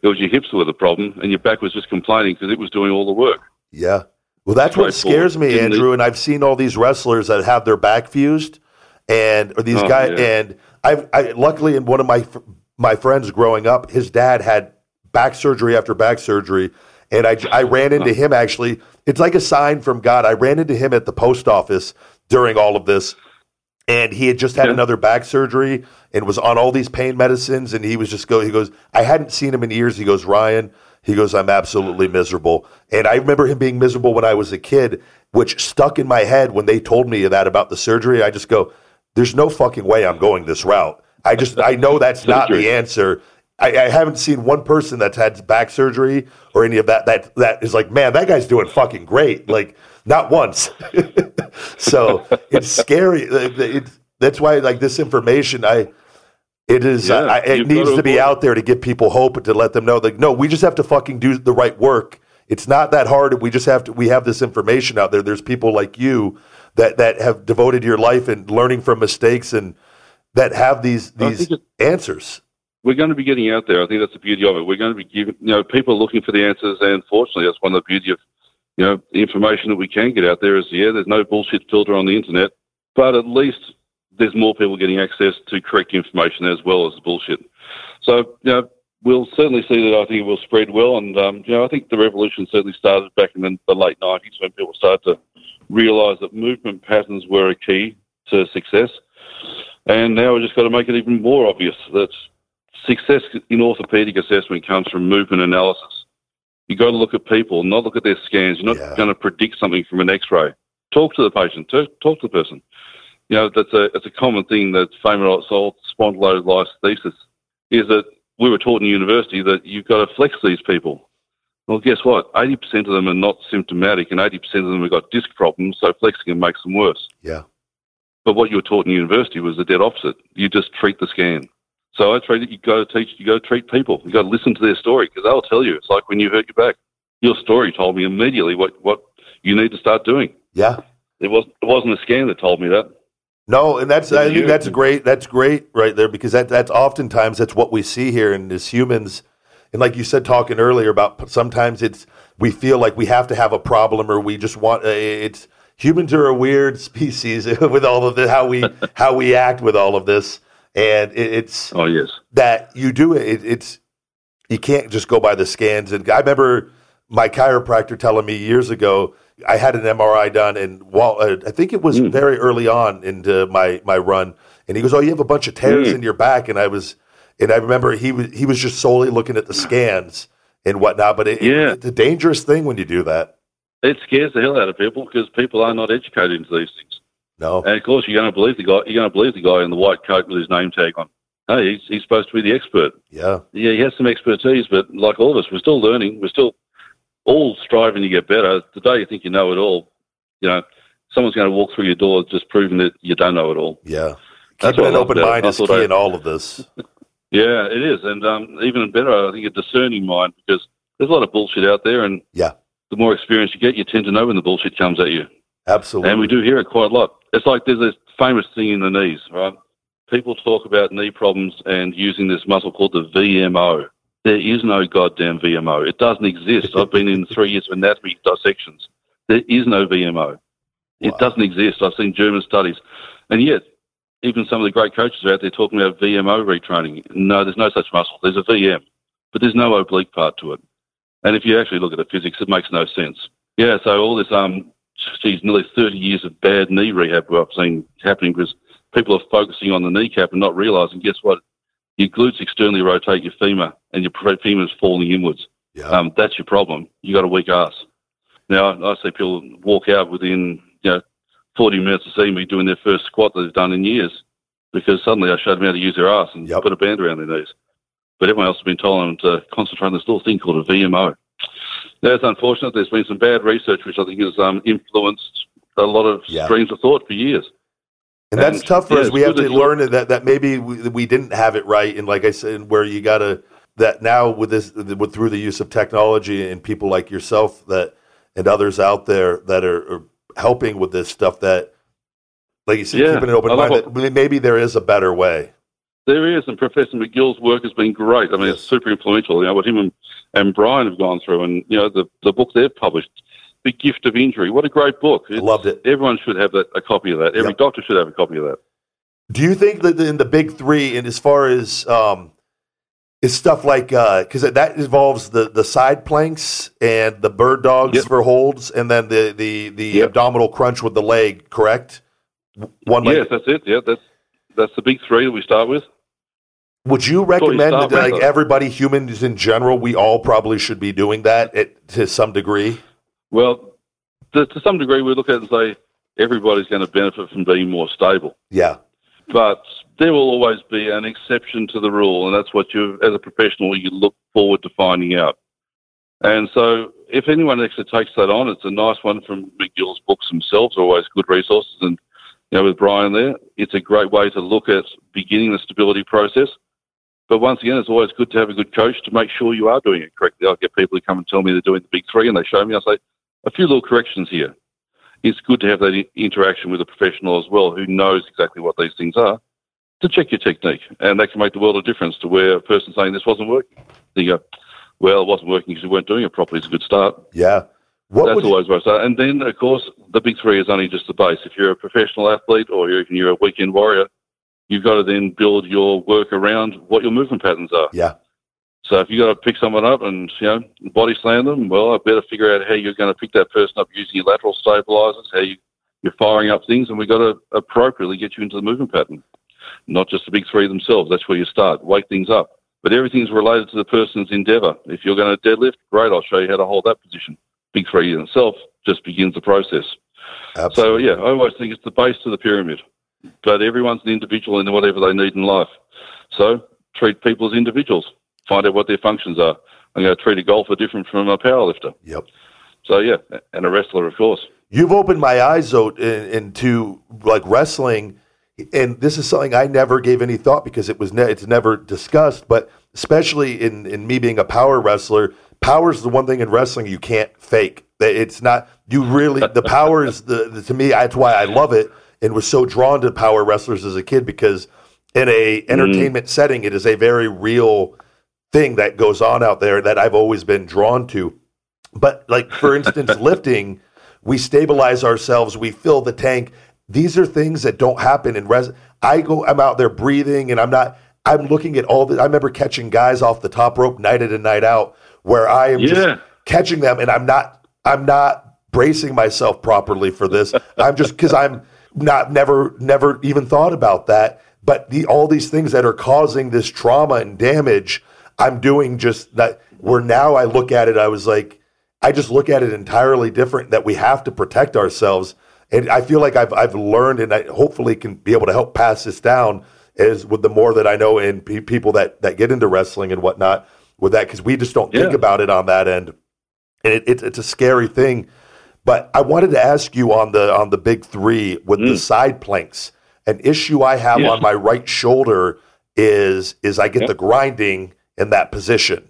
It was your hips were the problem, and your back was just complaining because it was doing all the work. yeah. Well, that's what scares me, Andrew. And I've seen all these wrestlers that have their back fused, and or these Oh, guys. yeah. And I've I, luckily in one of my my friends growing up, his dad had back surgery after back surgery, and I I ran into him actually. It's like a sign from God. I ran into him at the post office during all of this, and he had just had Yeah. another back surgery and was on all these pain medicines and he was just go he goes i hadn't seen him in years. He goes ryan he goes i'm absolutely miserable. And i remember him being miserable when i was a kid which stuck in my head when they told me that about the surgery. I just go there's no fucking way i'm going this route. I just i know that's not the answer. I, I haven't seen one person that's had back surgery or any of that that that is like, man, that guy's doing fucking great. Like, not once. so it's scary. It- it- that's why, like this information, I it is. Yeah, I, it needs to be out there to give people hope and to let them know. Like, no, we just have to fucking do the right work. It's not that hard. We just have to. We have this information out there. There's people like you that that have devoted your life and learning from mistakes and that have these these answers. We're going to be getting out there. I think that's the beauty of it. We're going to be giving, you know, people looking for the answers, and fortunately, that's one of the beauty of, you know, the information that we can get out there is, yeah, there's no bullshit filter on the internet, but at least there's more people getting access to correct information as well as bullshit. So, you know, we'll certainly see that I think it will spread well. And, um, you know, I think the revolution certainly started back in the, the late 90s when people started to realise that movement patterns were a key to success. And now we've just got to make it even more obvious that success in orthopedic assessment comes from movement analysis. You've got to look at people, not look at their scans. You're not Yeah. going to predict something from an X-ray. Talk to the patient. Talk, talk to the person. You know, that's a it's a common thing that femoral spondylolisthesis is that we were taught in university that you've got to flex these people. Well, guess what? 80% of them are not symptomatic, and 80% of them have got disc problems, so flexing them makes them worse. Yeah. But what you were taught in university was the dead opposite. You just treat the scan. So I treat it. You go to teach. You go treat people. You got to listen to their story because they'll tell you. It's like when you hurt your back. Your story told me immediately what what you need to start doing. Yeah. It was it wasn't a scan that told me that. No, and that's I think that's great. That's great right there because that that's oftentimes that's what we see here and as humans. And like you said, talking earlier about sometimes it's we feel like we have to have a problem or we just want uh, it's humans are a weird species with all of the how we how we act with all of this and it, it's Oh yes. that you do it, it. It's you can't just go by the scans. And I remember my chiropractor telling me years ago. I had an MRI done, and while uh, I think it was Mm. very early on into my my run, and he goes, "Oh, you have a bunch of tears Mm. in your back," and I was, and I remember he was he was just solely looking at the scans and whatnot. But it, it- Yeah. it's a dangerous thing when you do that. It scares the hell out of people because people are not educated into these things. No, And of course, you're going to believe the guy. You're going to believe the guy in the white coat with his name tag on. Hey, he's, he's supposed to be the expert. yeah, Yeah, he has some expertise, but like all of us, we're still learning. We're still all striving to get better. The day you think you know it all, you know, someone's going to walk through your door just proving that you don't know it all. yeah. That's Keeping what an open mind is key I- in all of this. Yeah, it is, and um, even better, I think a discerning mind because there's a lot of bullshit out there, and Yeah. the more experience you get, you tend to know when the bullshit comes at you. Absolutely, And we do hear it quite a lot. It's like there's this famous thing in the knees, right? People talk about knee problems and using this muscle called the VMO. There is no goddamn VMO. It doesn't exist. I've been in three years of anatomy dissections. There is no VMO. It Wow. doesn't exist. I've seen German studies. And yet, even some of the great coaches are out there talking about VMO retraining. No, there's no such muscle. There's a VM, but there's no oblique part to it. And if you actually look at the physics, it makes no sense. Yeah, so all this, um, geez, nearly 30 years of bad knee rehab I've seen happening because people are focusing on the kneecap and not realizing, guess what? Your glutes externally rotate your femur and your femur is falling inwards. yeah, Um, that's your problem. You got a weak ass. Now, I see people walk out within, you know, 40 minutes of seeing me doing their first squat that they've done in years because suddenly I showed them how to use their ass and Yep. put a band around their knees. But everyone else has been told them to concentrate on this little thing called a VMO. That's unfortunate. There's been some bad research which I think has um, influenced a lot of Yeah. streams of thought for years. And that's tough for yeah, us. We have to learn that that maybe we, we didn't have it right, and like I said, where you got to that now with this with through the use of technology and people like yourself that and others out there that are, are helping with this stuff. That like you said, Yeah, keeping an open mind. That maybe there is a better way. There is, and Professor McGill's work has been great. I mean, Yes. it's super influential. You know what him and, and Brian have gone through, and you know the the book they've published, "The Gift of Injury." What a great book! I loved it. Everyone should have that, a copy of that. Every Yep. doctor should have a copy of that. Do you think that in the big three, and as far as um, is stuff like because that involves the the side planks and the bird dogs Yep. for holds, and then the the the Yep. abdominal crunch with the leg, correct? One leg. Yes, that's it. Yeah, that's that's the big three that we start with. Would you recommend that, like everybody, humans in general, we all probably should be doing that at, to some degree? Well, to, to some degree, we look at it and say everybody's going to benefit from being more stable. Yeah, but there will always be an exception to the rule, and that's what you, as a professional, you look forward to finding out. And so, if anyone actually takes that on, it's a nice one from McGill's books themselves, always good resources. And you know, with Brian there, it's a great way to look at beginning the stability process. But once again, it's always good to have a good coach to make sure you are doing it correctly. I get people who come and tell me they're doing the big three, and they show me. I say, a few little corrections here. It's good to have that interaction with a professional as well, who knows exactly what these things are, to check your technique, and that can make the world of difference. To where a person saying this wasn't working, you go, well, it wasn't working because you weren't doing it properly. It's a good start. yeah. What That's you, always where I start. And then, of course, the big three is only just the base. If you're a professional athlete or you're, even you're a weekend warrior, you've got to then build your work around what your movement patterns are. yeah, So if you've got to pick someone up and you know body slam them, well, I better figure out how you're going to pick that person up using your lateral stabilizers, how you, you're firing up things, and we've got to appropriately get you into the movement pattern, not just the big three themselves. That's where you start. Wake things up, but everything's related to the person's endeavor. If you're going to deadlift, great, I'll show you how to hold that position. Big three in itself just begins the process. Absolutely. So yeah, I always think it's the base of the pyramid, but everyone's an individual in whatever they need in life. So treat people as individuals. Find out what their functions are. I'm going to treat a golfer different from a powerlifter. Yep. So yeah, and a wrestler, of course. You've opened my eyes though in, into like wrestling, and this is something I never gave any thought because it was ne- it's never discussed. But especially in in me being a power wrestler, power is the one thing in wrestling you can't fake. It's not you really the power is the, the to me that's why I love it and was so drawn to power wrestlers as a kid because in a entertainment mm. setting it is a very real thing that goes on out there that I've always been drawn to. But like for instance, lifting, we stabilize ourselves, we fill the tank. These are things that don't happen in res. I go, I'm out there breathing, and I'm not. I'm looking at all the. I remember catching guys off the top rope night in and night out, where I am yeah. just catching them, and I'm not. I'm not bracing myself properly for this. I'm just because I'm not never never even thought about that. But the all these things that are causing this trauma and damage, I'm doing just that. Where now I look at it, I was like, I just look at it entirely different that we have to protect ourselves. And I feel like I've, I've learned and I hopefully can be able to help pass this down is with the more that I know and pe- people that, that get into wrestling and whatnot with that, because we just don't yeah. think about it on that end. And it, it, it's a scary thing. But I wanted to ask you on the on the big three with mm. the side planks. An issue I have on my right shoulder is is I get yep. the grinding in that position.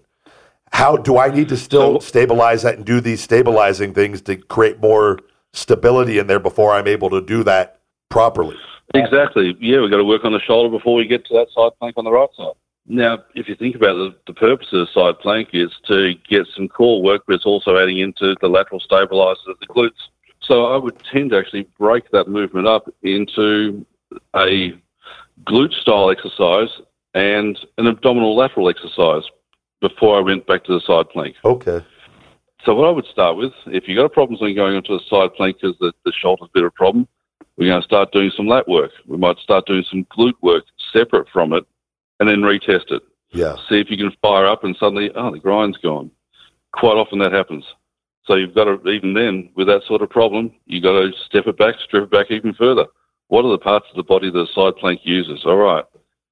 How do I need to still so, stabilize that and do these stabilizing things to create more stability in there before I'm able to do that properly? Exactly. Yeah, we've got to work on the shoulder before we get to that side plank on the right side. Now, if you think about the, the purpose of the side plank is to get some core work, but it's also adding into the lateral stabilizers of the glutes. So I would tend to actually break that movement up into a glute style exercise and an abdominal lateral exercise before I went back to the side plank. Okay. So what I would start with, if you've got a problem with going onto the side plank because the, the shoulder's a bit of a problem, we're going to start doing some lat work. We might start doing some glute work separate from it and then retest it. Yeah. See if you can fire up and suddenly, oh, the grind's gone. Quite often that happens. So you've got to, even then, with that sort of problem, you've got to step it back, strip it back even further. What are the parts of the body that the side plank uses? All right.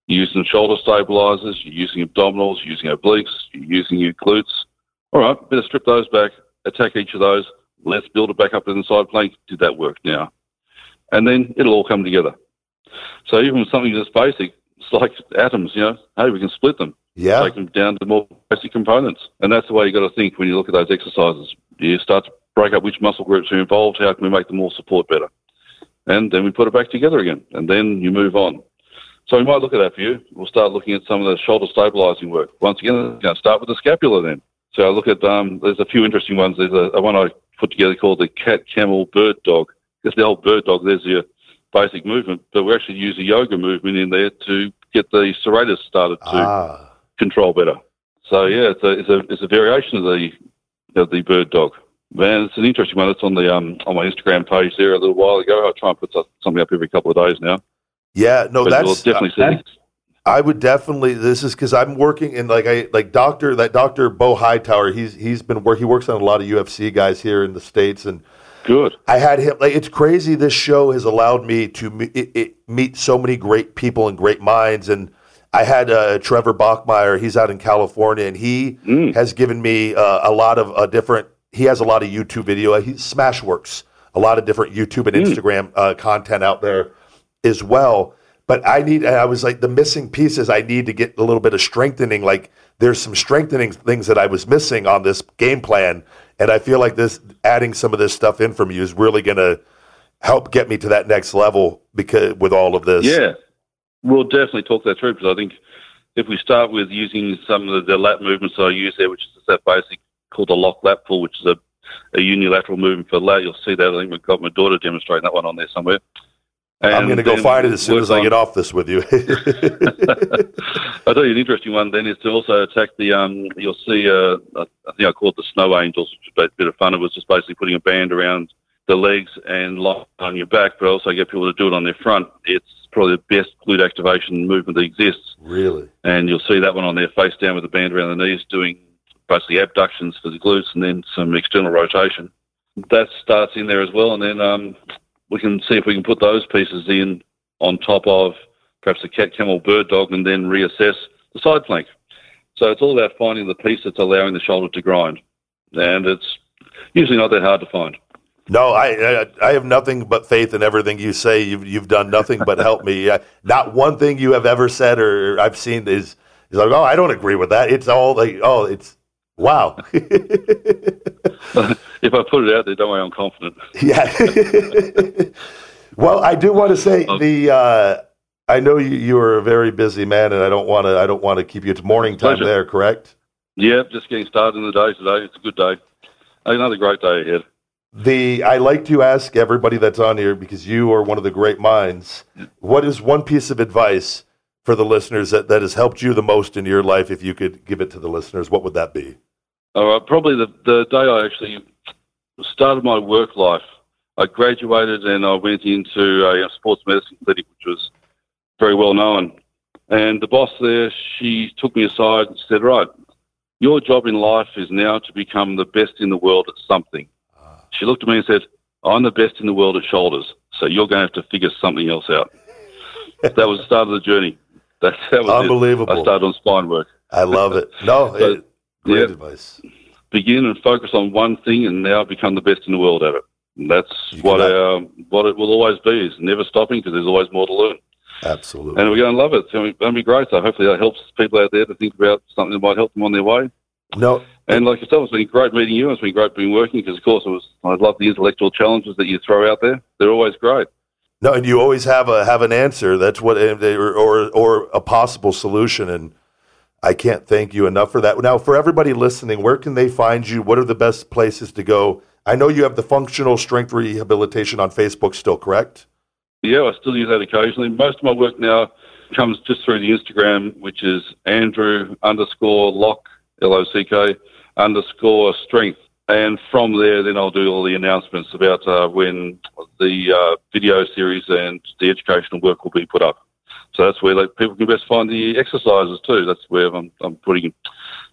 You're using shoulder stabilizers, you're using abdominals, you're using obliques, you're using your glutes. All right, better strip those back, attack each of those. Let's build it back up in the side plank. Did that work now? And then it'll all come together. So even something that's basic, it's like atoms, you know, hey, we can split them. Yeah. Take them down to more basic components. And that's the way you got to think when you look at those exercises. You start to break up which muscle groups are involved, how can we make them all support better? And then we put it back together again. And then you move on. So we might look at that for you. We'll start looking at some of the shoulder stabilizing work. Once again, going to start with the scapula then. So I look at, um, there's a few interesting ones. There's a, a one I put together called the cat, camel, bird dog. It's the old bird dog. There's your basic movement, but we actually use a yoga movement in there to get the serratus started to ah. control better. So yeah, it's a, it's a, it's a variation of the, of the bird dog. Man, it's an interesting one. It's on the um, on my Instagram page there a little while ago. I try and put something up every couple of days now. Yeah, no, but that's definitely uh, I would definitely. This is because I'm working in like I like Doctor that Doctor Bo Hightower. He's he's been work. He works on a lot of UFC guys here in the states, and good. I had him. Like it's crazy. This show has allowed me to it, it, meet so many great people and great minds. And I had uh, Trevor Bachmeyer. He's out in California, and he mm. has given me uh, a lot of uh, different. He has a lot of YouTube video. He Smashworks, a lot of different YouTube and mm. Instagram uh, content out there as well. But I need, I was like, the missing pieces, I need to get a little bit of strengthening. Like, there's some strengthening things that I was missing on this game plan. And I feel like this, adding some of this stuff in from you is really going to help get me to that next level because with all of this. Yeah. We'll definitely talk that through because I think if we start with using some of the, the lat movements I use there, which is that basic called the lock lat pull, which is a, a unilateral movement for lat, you'll see that. I think we've got my daughter demonstrating that one on there somewhere. And I'm going to go find it as soon as I get off this with you. I'll tell you an interesting one then is to also attack the, um, you'll see, uh, I think I call it the snow angels, which is a bit of fun. It was just basically putting a band around the legs and lock on your back, but also get people to do it on their front. It's probably the best glute activation movement that exists. Really? And you'll see that one on there face down with the band around the knees doing basically abductions for the glutes and then some external rotation. That starts in there as well. And then um, we can see if we can put those pieces in on top of perhaps a cat, camel, bird dog, and then reassess the side plank. So it's all about finding the piece that's allowing the shoulder to grind, and it's usually not that hard to find. No, I, I, I have nothing but faith in everything you say. You've you've done nothing but help me. Uh, not one thing you have ever said or I've seen is is like, oh, I don't agree with that. It's all like, oh, it's wow. if I put it out there, don't worry, I'm confident. Yeah. well, I do want to say Oh. the. Uh, I know you, you are a very busy man, and I don't want to. I don't want to keep you. It's morning time Pleasure. there, correct? Yeah, just getting started in the day today. It's a good day. Another great day ahead. The I like to ask everybody that's on here because you are one of the great minds. What is one piece of advice for the listeners that, that has helped you the most in your life? If you could give it to the listeners, what would that be? All right, probably the, the day I actually started my work life. I graduated and I went into a, sports medicine clinic, which was very well known. And the boss there, she took me aside and said, "Right, your job in life is now to become the best in the world at something." Ah. She looked at me and said, "I'm the best in the world at shoulders, so you're going to have to figure something else out." that was the start of the journey. That, that was it. Unbelievable. I started on spine work. I love it. No, So, it, great yeah. advice. begin and focus on one thing and now become the best in the world at it. And that's You what our, what it will always be is never stopping because there's always more to learn. Absolutely. And we're going to love it. It's going to be great. So hopefully that helps people out there to think about something that might help them on their way. No, And like yourself, it's been great meeting you. It's been great being working because, of course, it was, I love the intellectual challenges that you throw out there. They're always great. no, and you always have a have an answer. That's what eh, or or, or a possible solution. And I can't thank you enough for that. Now, for everybody listening, where can they find you? What are the best places to go? I know you have the functional strength rehabilitation on Facebook still, correct? Yeah, I still use that occasionally. Most of my work now comes just through the Instagram, which is Andrew underscore lock, L O C K, underscore strength. And from there, then I'll do all the announcements about uh, when the uh, video series and the educational work will be put up. So that's where like, people can best find the exercises too. That's where I'm, I'm putting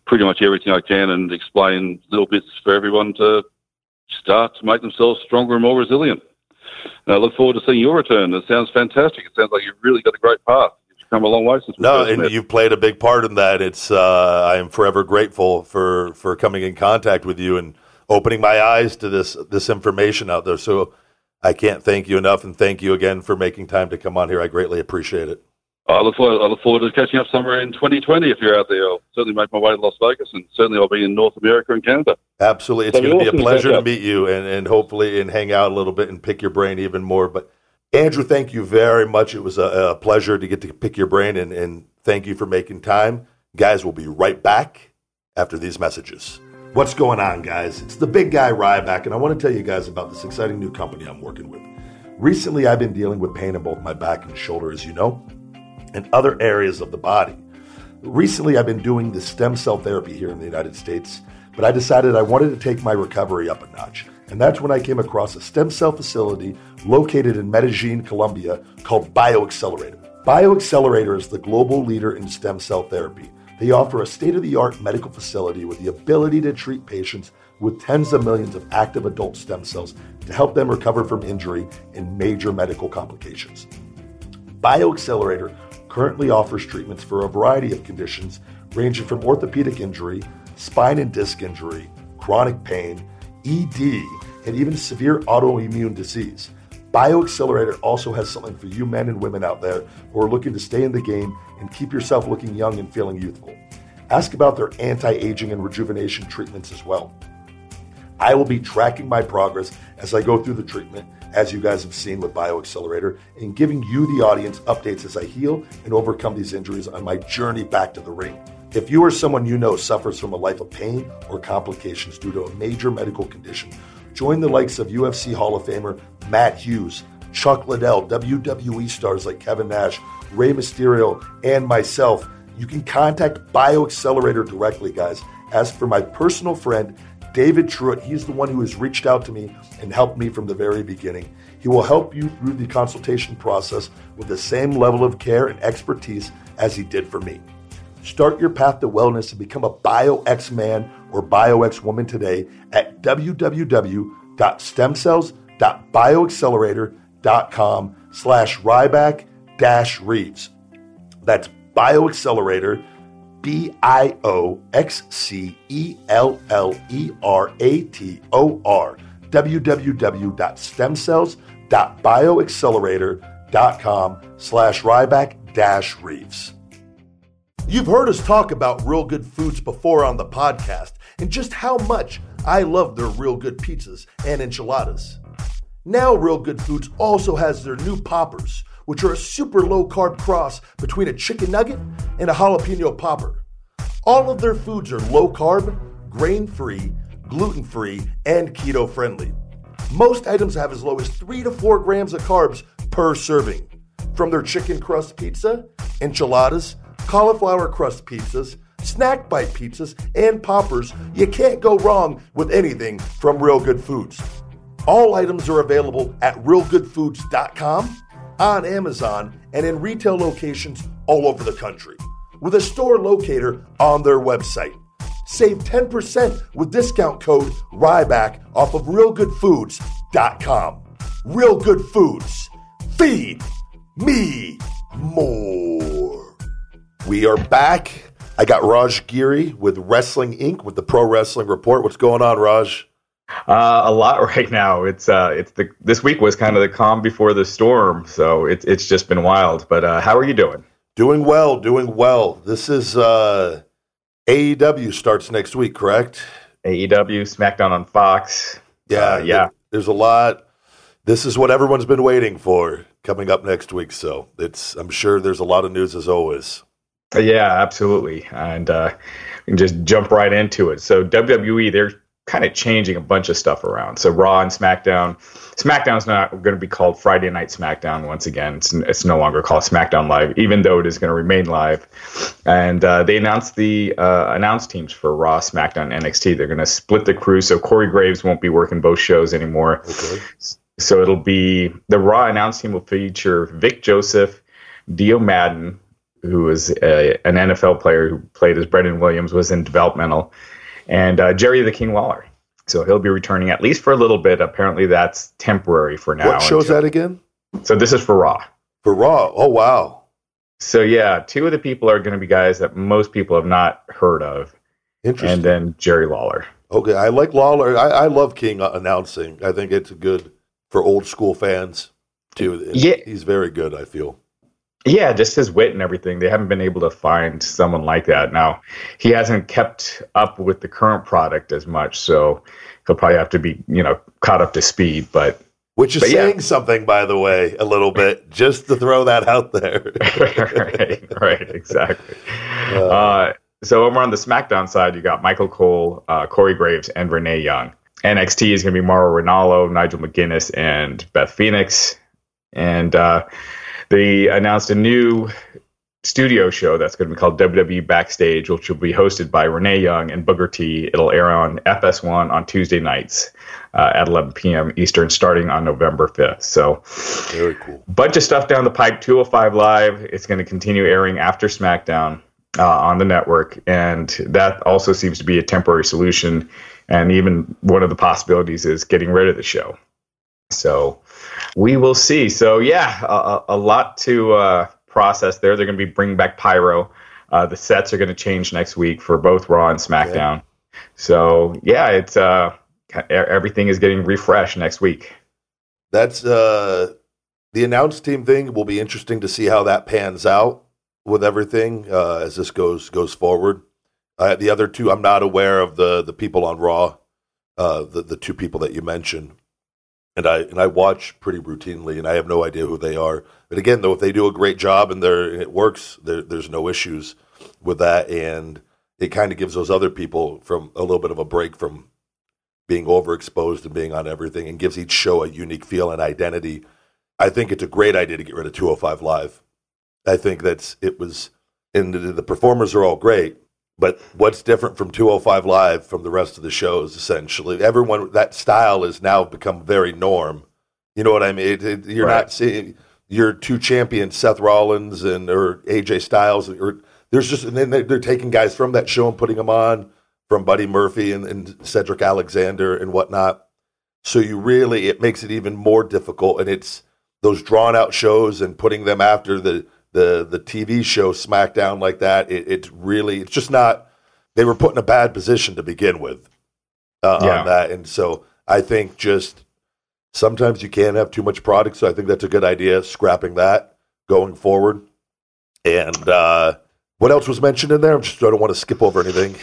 pretty much everything I can and explain little bits for everyone to start to make themselves stronger and more resilient. And I look forward to seeing your return. It sounds fantastic. It sounds like you've really got a great path. You've come a long way since No, and met. you've played a big part in that. It's uh, I am forever grateful for for coming in contact with you and opening my eyes to this this information out there. So I can't thank you enough, and thank you again for making time to come on here. I greatly appreciate it. I look forward. I look forward to catching up somewhere in 2020 if you're out there. I'll certainly make my way to Las Vegas, and certainly I'll be in North America and Canada. Absolutely, it's That'd going to be a awesome to pleasure catch to meet you and and hopefully and hang out a little bit and pick your brain even more. But Andrew, thank you very much. It was a, a pleasure to get to pick your brain and and thank you for making time, guys. We'll be right back after these messages. What's going on, guys? It's the big guy Ryback, and I want to tell you guys about this exciting new company I'm working with. Recently, I've been dealing with pain in both my back and shoulder, as you know, and other areas of the body. Recently, I've been doing the stem cell therapy here in the United States, but I decided I wanted to take my recovery up a notch. And that's when I came across a stem cell facility located in Medellin, Colombia, called BioXcellerator. BioXcellerator is the global leader in stem cell therapy. They offer a state of the art medical facility with the ability to treat patients with tens of millions of active adult stem cells to help them recover from injury and major medical complications. BioXcellerator currently offers treatments for a variety of conditions ranging from orthopedic injury, spine and disc injury, chronic pain, ED, and even severe autoimmune disease. BioXcellerator also has something for you men and women out there who are looking to stay in the game and keep yourself looking young and feeling youthful. Ask about their anti aging and rejuvenation treatments as well. I will be tracking my progress as I go through the treatment, as you guys have seen with BioXcellerator, and giving you, the audience, updates as I heal and overcome these injuries on my journey back to the ring. If you or someone you know suffers from a life of pain or complications due to a major medical condition, join the likes of UFC Hall of Famer Matt Hughes, Chuck Liddell, WWE stars like Kevin Nash, Rey Mysterio, and myself. You can contact BioXcellerator directly, guys. Ask for my personal friend, David Truitt. He's the one who has reached out to me and helped me from the very beginning. He will help you through the consultation process with the same level of care and expertise as he did for me. Start your path to wellness and become a BioX man or BioX woman today at www.stemcells.bioxcellerator.com slash Ryback dash Reeves. That's BioXcellerator, B I O X C E L L E R A T O R. www.stemcells.bioxcellerator.com slash Ryback dash Reeves. You've heard us talk about Real Good Foods before on the podcast and just how much I love their Real Good pizzas and enchiladas. Now, Real Good Foods also has their new poppers, which are a super low carb cross between a chicken nugget and a jalapeno popper. All of their foods are low carb, grain free, gluten free, and keto friendly. Most items have as low as 3 to 4 grams of carbs per serving. From their chicken crust pizza, enchiladas, cauliflower crust pizzas, snack bite pizzas, and poppers, you can't go wrong with anything from Real Good Foods. All items are available at realgoodfoods.com, on Amazon, and in retail locations all over the country, with a store locator on their website. Save 10% with discount code RYBACK off of realgoodfoods.com. Real Good Foods. Feed me more. We are back. I got Raj Giri with Wrestling Inc. with the Pro Wrestling Report. What's going on, Raj? Uh, a lot right now. It's uh, it's the this week was kind of the calm before the storm, so it's it's just been wild. But uh, how are you doing? Doing well, doing well. This is uh, AEW starts next week, correct? AEW SmackDown on Fox. Yeah, Uh, yeah. There's a lot. This is what everyone's been waiting for coming up next week. So it's I'm sure there's a lot of news as always. Yeah, absolutely. And uh, we can just jump right into it. So WWE, they're kind of changing a bunch of stuff around. So Raw and SmackDown. SmackDown's not going to be called Friday Night SmackDown once again. It's, it's no longer called SmackDown Live, even though it is going to remain live. And uh, they announced the uh, announced teams for Raw, SmackDown, NXT. They're going to split the crew, so Corey Graves won't be working both shows anymore. Okay. So it'll be the Raw announced team will feature Vic Joseph, Dio Maddin, who is a, an NFL player who played as Brennan Williams, was in developmental, and uh, Jerry the King Lawler. So he'll be returning at least for a little bit. Apparently, that's temporary for now. What show's that again? So this is for Raw. For Raw. Oh wow. So yeah, two of the people are going to be guys that most people have not heard of, Interesting. and then Jerry Lawler. okay, I like Lawler. I, I love King uh, announcing. I think it's good for old school fans too. Yeah. he's very good. I feel. Yeah, just his wit and everything. They haven't been able to find someone like that. Now, he hasn't kept up with the current product as much, so he'll probably have to be, you know, caught up to speed. But Which is But yeah. saying something, by the way, a little bit, just to throw that out there. right, right, exactly. Uh, so over on the SmackDown side, you got Michael Cole, uh, Corey Graves, and Renee Young. NXT is going to be Mauro Ranallo, Nigel McGuinness, and Beth Phoenix. And uh, they announced a new studio show that's going to be called WWE Backstage, which will be hosted by Renee Young and Booker T. It'll air on FS1 on Tuesday nights uh, at 11 p.m. Eastern, starting on November 5th. So very cool. bunch of stuff down the pipe 205 live it's going to continue airing after smackdown uh, on the network and that also seems to be a temporary solution and even one of the possibilities is getting rid of the show so we will see. So yeah a, a- lot to uh, process there. They're going to be bringing back pyro. Uh, the sets are going to change next week for both raw and smackdown. So yeah it's uh everything is getting refreshed next week. That's uh, the announced team thing. Will be interesting to see how that pans out with everything uh, as this goes goes forward. Uh, the other two, I'm not aware of the the people on Raw, uh, the the two people that you mentioned, and I and I watch pretty routinely, and I have no idea who they are. But again, though, if they do a great job and it works, there, there's no issues with that, and it kind of gives those other people from a little bit of a break from being overexposed and being on everything and gives each show a unique feel and identity. I think it's a great idea to get rid of 205 Live. I think that's it was, and the, the performers are all great, but what's different from 205 Live from the rest of the shows? Essentially, everyone that style has now become very norm. You know what I mean? It, it- you're Right. not seeing your two champions, Seth Rollins and or AJ Styles, or there's just and then they're, they're taking guys from that show and putting them on from Buddy Murphy and, and Cedric Alexander and whatnot. So you really it makes it even more difficult, and it's those drawn out shows and putting them after the the the TV show SmackDown like that. It, it's really it's just not. They were put in a bad position to begin with uh, Yeah. on that, and so I think just sometimes you can't have too much product. So I think that's a good idea, scrapping that going forward. And uh, what else was mentioned in there? I'm just I don't want to skip over anything.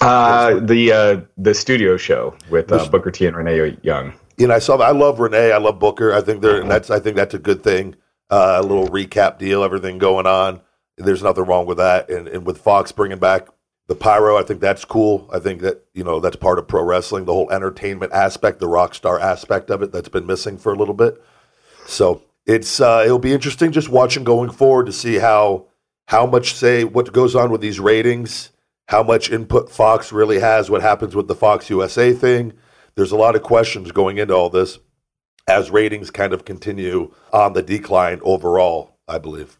Uh, the uh, the studio show with uh, Booker T and Renee Young. you know, I saw. I love Renee. I love Booker. I think they're. And that's. I think that's a good thing. Uh, a little recap deal. Everything going on. There's nothing wrong with that. And and with Fox bringing back the pyro, I think that's cool. I think that you know that's part of pro wrestling. The whole entertainment aspect, the rock star aspect of it, that's been missing for a little bit. So it's uh, it'll be interesting just watching going forward to see how how much say what goes on with these ratings, how much input Fox really has, what happens with the Fox USA thing. There's a lot of questions going into all this as ratings kind of continue on the decline overall. I believe.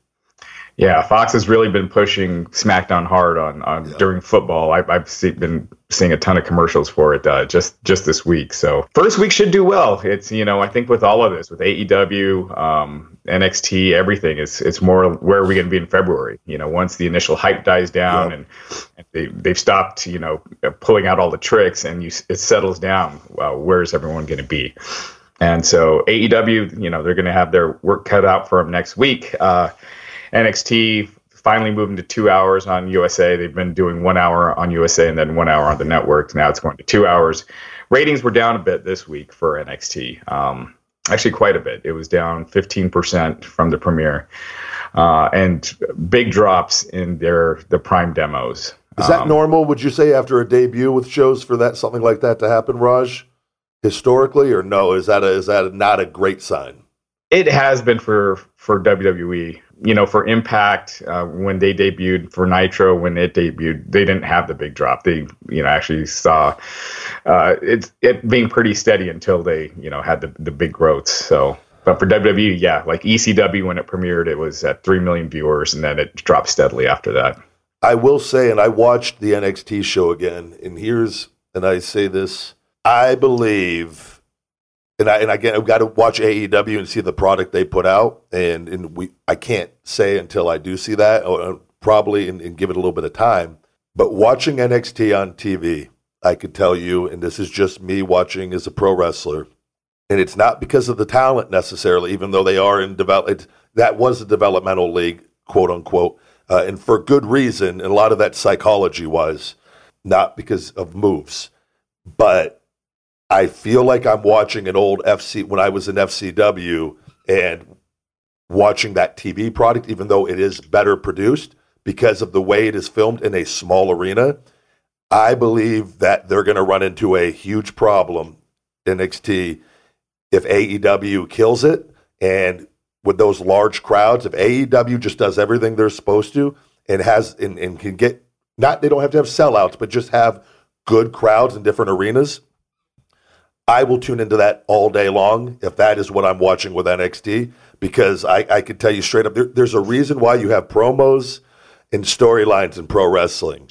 Yeah, Fox has really been pushing SmackDown hard on, on during football. I, I've see, been seeing a ton of commercials for it uh, just just this week. So first week should do well. It's you know I think with all of this with AEW, um, NXT, everything is it's more where are we going to be in February? You know, once the initial hype dies down Yeah. and, and they they've stopped you know pulling out all the tricks and you it settles down. Well, where's everyone going to be? And so AEW, you know, they're going to have their work cut out for them next week. Uh, NXT finally moving to two hours on USA. They've been doing one hour on USA and then one hour on the network. Now it's going to two hours. Ratings were down a bit this week for NXT. Um, actually, quite a bit. It was down 15% from the premiere, uh, and big drops in their the prime demos. Is that Um, normal? Would you say after a debut with shows for that something like that to happen, Raj? Historically, or no? Is that a, is that not a great sign? It has been for for WWE. You know, for Impact uh, when they debuted, for Nitro when it debuted, they didn't have the big drop. They you know actually saw uh, it it being pretty steady until they you know had the the big growth. So. But for WWE, yeah, like ECW when it premiered, it was at three million viewers, and then it dropped steadily after that. I will say, and I watched the NXT show again, and here's, and I say this, I believe, and I and again, I've got to watch AEW and see the product they put out, and and we, I can't say until I do see that, or uh, probably, and, and give it a little bit of time. But watching NXT on TV, I could tell you, and this is just me watching as a pro wrestler, and it's not because of the talent necessarily, even though they are in develop. That was a developmental league, quote unquote, uh, and for good reason. And a lot of that psychology was not because of moves, but I feel like I'm watching an old FC when I was in FCW and watching that TV product, even though it is better produced because of the way it is filmed in a small arena. I believe that they're going to run into a huge problem in NXT if AEW kills it and with those large crowds, if AEW just does everything they're supposed to and has and, and can get not they don't have to have sellouts, but just have good crowds in different arenas, I will tune into that all day long if that is what I'm watching with NXT because I, I can tell you straight up there, there's a reason why you have promos and storylines in pro wrestling.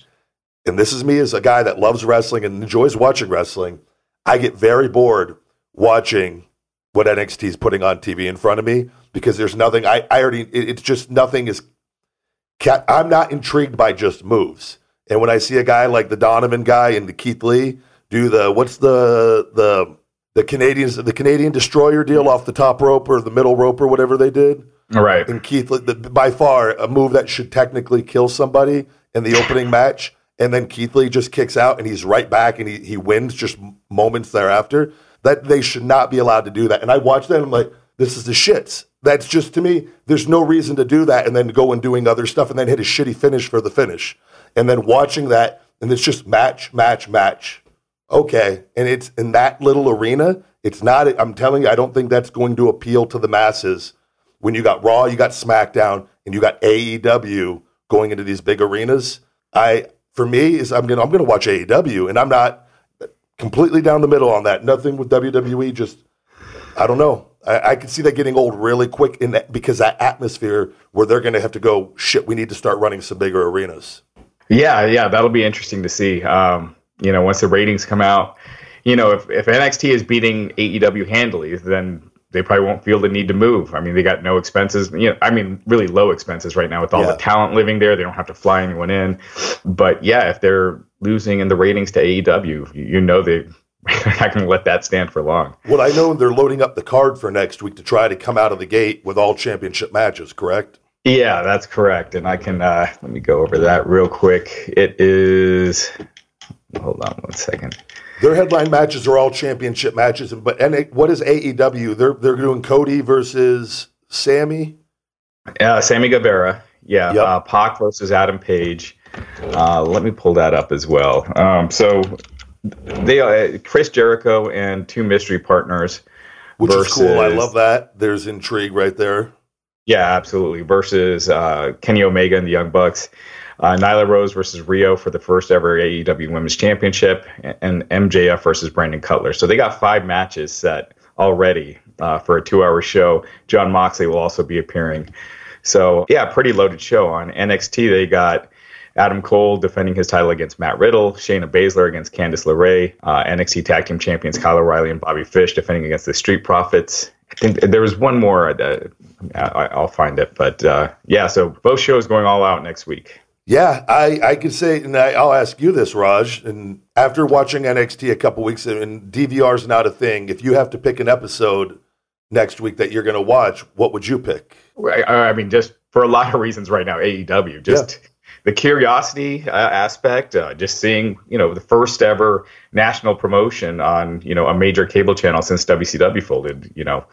And this is me as a guy that loves wrestling and enjoys watching wrestling. I get very bored watching what NXT is putting on TV in front of me because there's nothing. I, I already. It, it's just nothing is. I'm not intrigued by just moves. And when I see a guy like the Donovan guy and the Keith Lee do the what's the the the Canadians the Canadian Destroyer deal off the top rope or the middle rope or whatever they did, All right. and Keith the, by far a move that should technically kill somebody in the opening match, and then Keith Lee just kicks out and he's right back and he, he wins just moments thereafter. That they should not be allowed to do that. And I watched that and I'm like, this is the shits. That's just to me, there's no reason to do that and then go and doing other stuff and then hit a shitty finish for the finish. And then watching that and it's just match, match, match. Okay. And it's in that little arena. It's not, I'm telling you, I don't think that's going to appeal to the masses when you got Raw, you got SmackDown, and you got AEW going into these big arenas. I, for me, is I'm gonna I'm gonna watch AEW, and I'm not completely down the middle on that. Nothing with WWE. Just I don't know. I, I can see that getting old really quick in that because that atmosphere where they're gonna have to go. Shit, we need to start running some bigger arenas. Yeah, yeah, that'll be interesting to see. Um, you know, once the ratings come out, you know, if, if NXT is beating AEW handily, then they probably won't feel the need to move. I mean, they got no expenses. You know, I mean, really low expenses right now with all Yeah. the talent living there. They don't have to fly anyone in. But yeah, if they're losing in the ratings to AEW, you, know they. They're not going to let that stand for long. Well, I know they're loading up the card for next week to try to come out of the gate with all championship matches, correct? Yeah, that's correct. And I can uh, let me go over that real quick. It is. Hold on one second. Their headline matches are all championship matches, but and what is AEW? They're they're doing Cody versus Sammy. Uh, Sammy Guevara. Yeah. Yep. Uh, Pac versus Adam Page. Uh, let me pull that up as well. Um, so they uh, Chris Jericho and two mystery partners. Which is cool. I love that. There's intrigue right there. Yeah, absolutely. Versus uh, Kenny Omega and the Young Bucks. Uh, Nyla Rose versus Riho for the first ever AEW Women's Championship, and MJF versus Brandon Cutler. So they got five matches set already uh, for a two-hour show. Jon Moxley will also be appearing. So yeah, pretty loaded show on NXT. They got Adam Cole defending his title against Matt Riddle, Shayna Baszler against Candice LeRae, uh, NXT Tag Team Champions Kyle O'Reilly and Bobby Fish defending against the Street Profits. I think there was one more. That, I, I'll find it, but uh, yeah. So both shows going all out next week. Yeah, I, I could say, and I, I'll ask you this, Raj. And after watching NXT a couple weeks, and DVR is not a thing. If you have to pick an episode next week that you're going to watch, what would you pick? I, I mean, just for a lot of reasons right now, AEW just. The curiosity uh, aspect, uh, just seeing you know the first ever national promotion on you know a major cable channel since WCW folded, you know,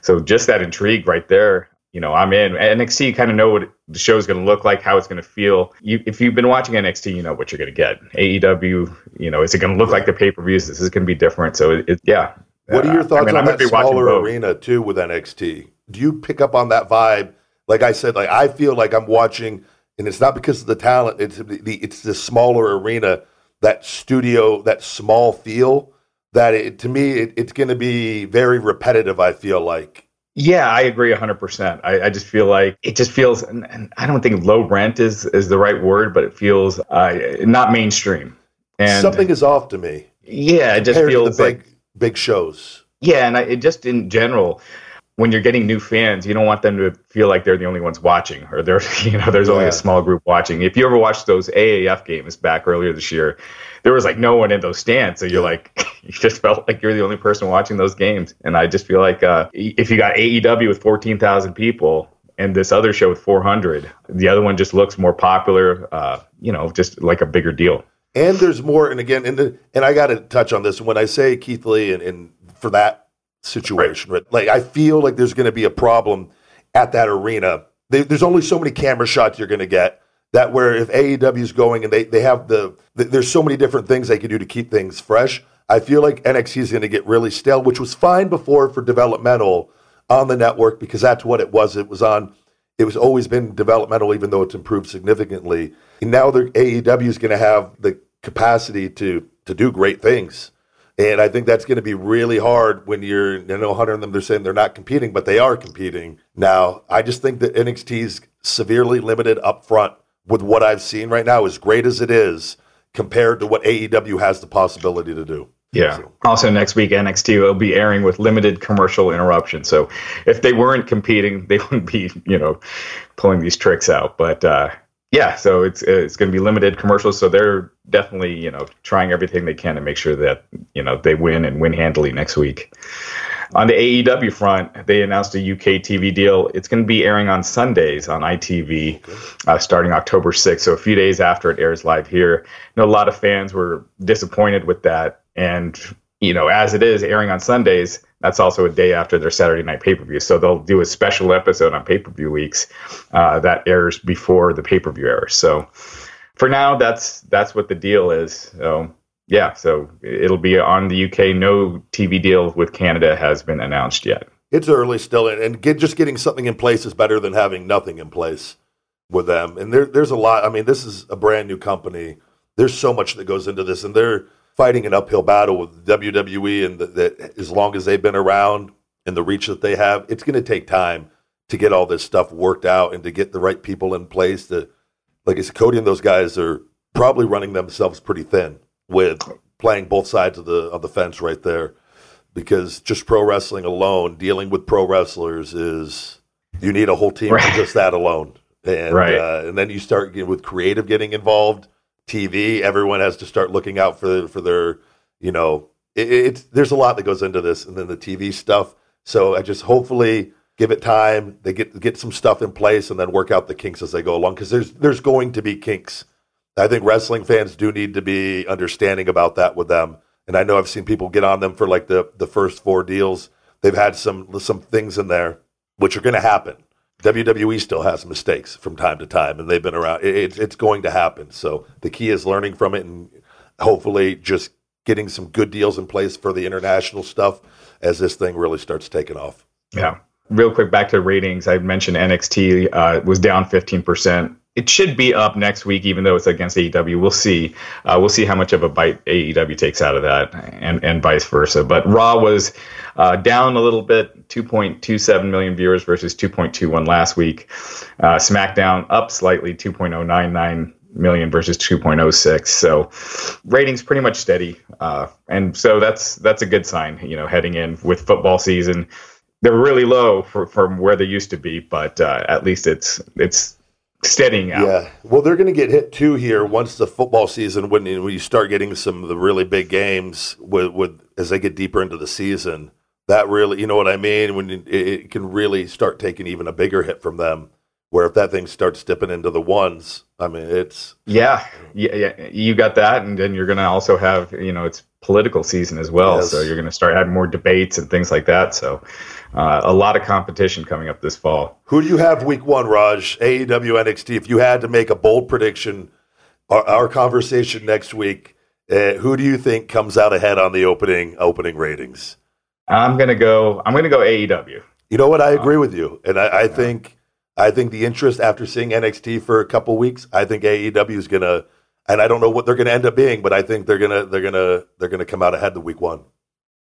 so just that intrigue right there. You know, I'm in NXT. You Kind of know what the show's going to look like, how it's going to feel. You, if you've been watching NXT, you know what you're going to get. AEW, you know, is it going to look like the pay per views? Is this is going to be different. So, it, it, yeah. What are your Uh, thoughts I mean, on that be watching smaller arena too with NXT? Do you pick up on that vibe? Like I said, like I feel like I'm watching, and it's not because of the talent. It's the it's the smaller arena, that studio, that small feel. That it, to me, it, it's going to be very repetitive. I feel like. Yeah, I agree 100%. I, I just feel like it just feels, and, and I don't think low rent is, is the right word, but it feels uh, not mainstream. And Something is off to me. yeah, it just feels the like, big big shows. yeah, and I, it just in general, when you're getting new fans, you don't want them to feel like they're the only ones watching, or they're you know there's only Yeah. a small group watching. If you ever watched those AAF games back earlier this year, there was like no one in those stands, so you're like you just felt like you're the only person watching those games. And I just feel like uh, if you got AEW with 14,000 people. And this other show with 400, the other one just looks more popular, uh, you know, just like a bigger deal. And there's more. And again, and the, and I got to touch on this. When I say Keith Lee, and, and for that situation, but like I feel like there's going to be a problem at that arena. There- there's only so many camera shots you're going to get. That where if AEW is going and they they have the, the there's so many different things they can do to keep things fresh. I feel like NXT is going to get really stale, which was fine before for developmental on the network because that's what it was. It was on. It was always been developmental, even though it's improved significantly. And now the AEW is going to have the capacity to to do great things. And I think that's going to be really hard when you're, I know Hunter and them, they're saying they're not competing, but they are competing. Now, I just think that NXT is severely limited up front with what I've seen right now, as great as it is, compared to what AEW has the possibility to do. Yeah. Also, next week NXT will be airing with limited commercial interruption. So, if they weren't competing, they wouldn't be, you know, pulling these tricks out. But uh, yeah, so it's it's going to be limited commercials. So they're definitely, you know, trying everything they can to make sure that you know they win and win handily next week. On the AEW front, they announced a UK TV deal. It's going to be airing on Sundays on ITV uh, starting October 6th. So a few days after it airs live here. I know a lot of fans were disappointed with that. And, you know, as it is airing on Sundays, that's also a day after their Saturday night pay per view. So they'll do a special episode on pay per view weeks uh, that airs before the pay per view airs. So for now, that's that's what the deal is. So yeah, so it'll be on the UK. No TV deal with Canada has been announced yet. It's early still, and, get, just getting something in place is better than having nothing in place with them. And there, there's a lot. I mean, this is a brand new company. There's so much that goes into this, and they're fighting an uphill battle with WWE. And that as long as they've been around and the reach that they have, it's going to take time to get all this stuff worked out and to get the right people in place. To like I said, Cody and those guys are probably running themselves pretty thin with playing both sides of the of the fence right there. because just pro wrestling alone, dealing with pro wrestlers is you need a whole team Right. for just that alone. And Right. uh, and then you start getting, with creative getting involved, TV. Everyone has to start looking out for for their you know it, it's there's a lot that goes into this, and then the TV stuff. So I just hopefully give it time. They get get some stuff in place, and then work out the kinks as they go along. Because there's there's going to be kinks. I think wrestling fans do need to be understanding about that with them. And I know I've seen people get on them for like the the first four deals. They've had some some things in there which are going to happen. WWE still has mistakes from time to time, and they've been around. It, it's going to happen. So the key is learning from it, and hopefully just getting some good deals in place for the international stuff as this thing really starts taking off. Yeah. Real quick, back to ratings. I mentioned NXT uh, was down 15%. It should be up next week, even though it's against AEW. We'll see. Uh, we'll see how much of a bite AEW takes out of that, and and vice versa. But Raw was uh, down a little bit, 2.27 million viewers versus 2.21 last week. Uh, SmackDown up slightly, 2.099 million versus 2.06. So ratings pretty much steady, uh, and so that's that's a good sign. You know, heading in with football season they're really low for, from where they used to be, but uh, at least it's it's steadying out. Yeah. Well, they're going to get hit too here once the football season when, when you start getting some of the really big games with, with as they get deeper into the season. That really, you know what I mean? When it, it can really start taking even a bigger hit from them. Where if that thing starts dipping into the ones, I mean, it's Yeah, yeah, yeah. You got that, and then you're going to also have you know it's political season as well, Yes. so you're going to start having more debates and things like that. So uh, a lot of competition coming up this fall. Who do you have week one, Raj? AEW NXT. If you had to make a bold prediction, our, our conversation next week, uh, who do you think comes out ahead on the opening opening ratings? I'm going to go. I'm going to go AEW. You know what? I um, agree with you, and I, I think I think the interest after seeing NXT for a couple weeks, I think AEW is gonna, and I don't know what they're gonna end up being, but I think they're gonna they're gonna they're gonna come out ahead the week one.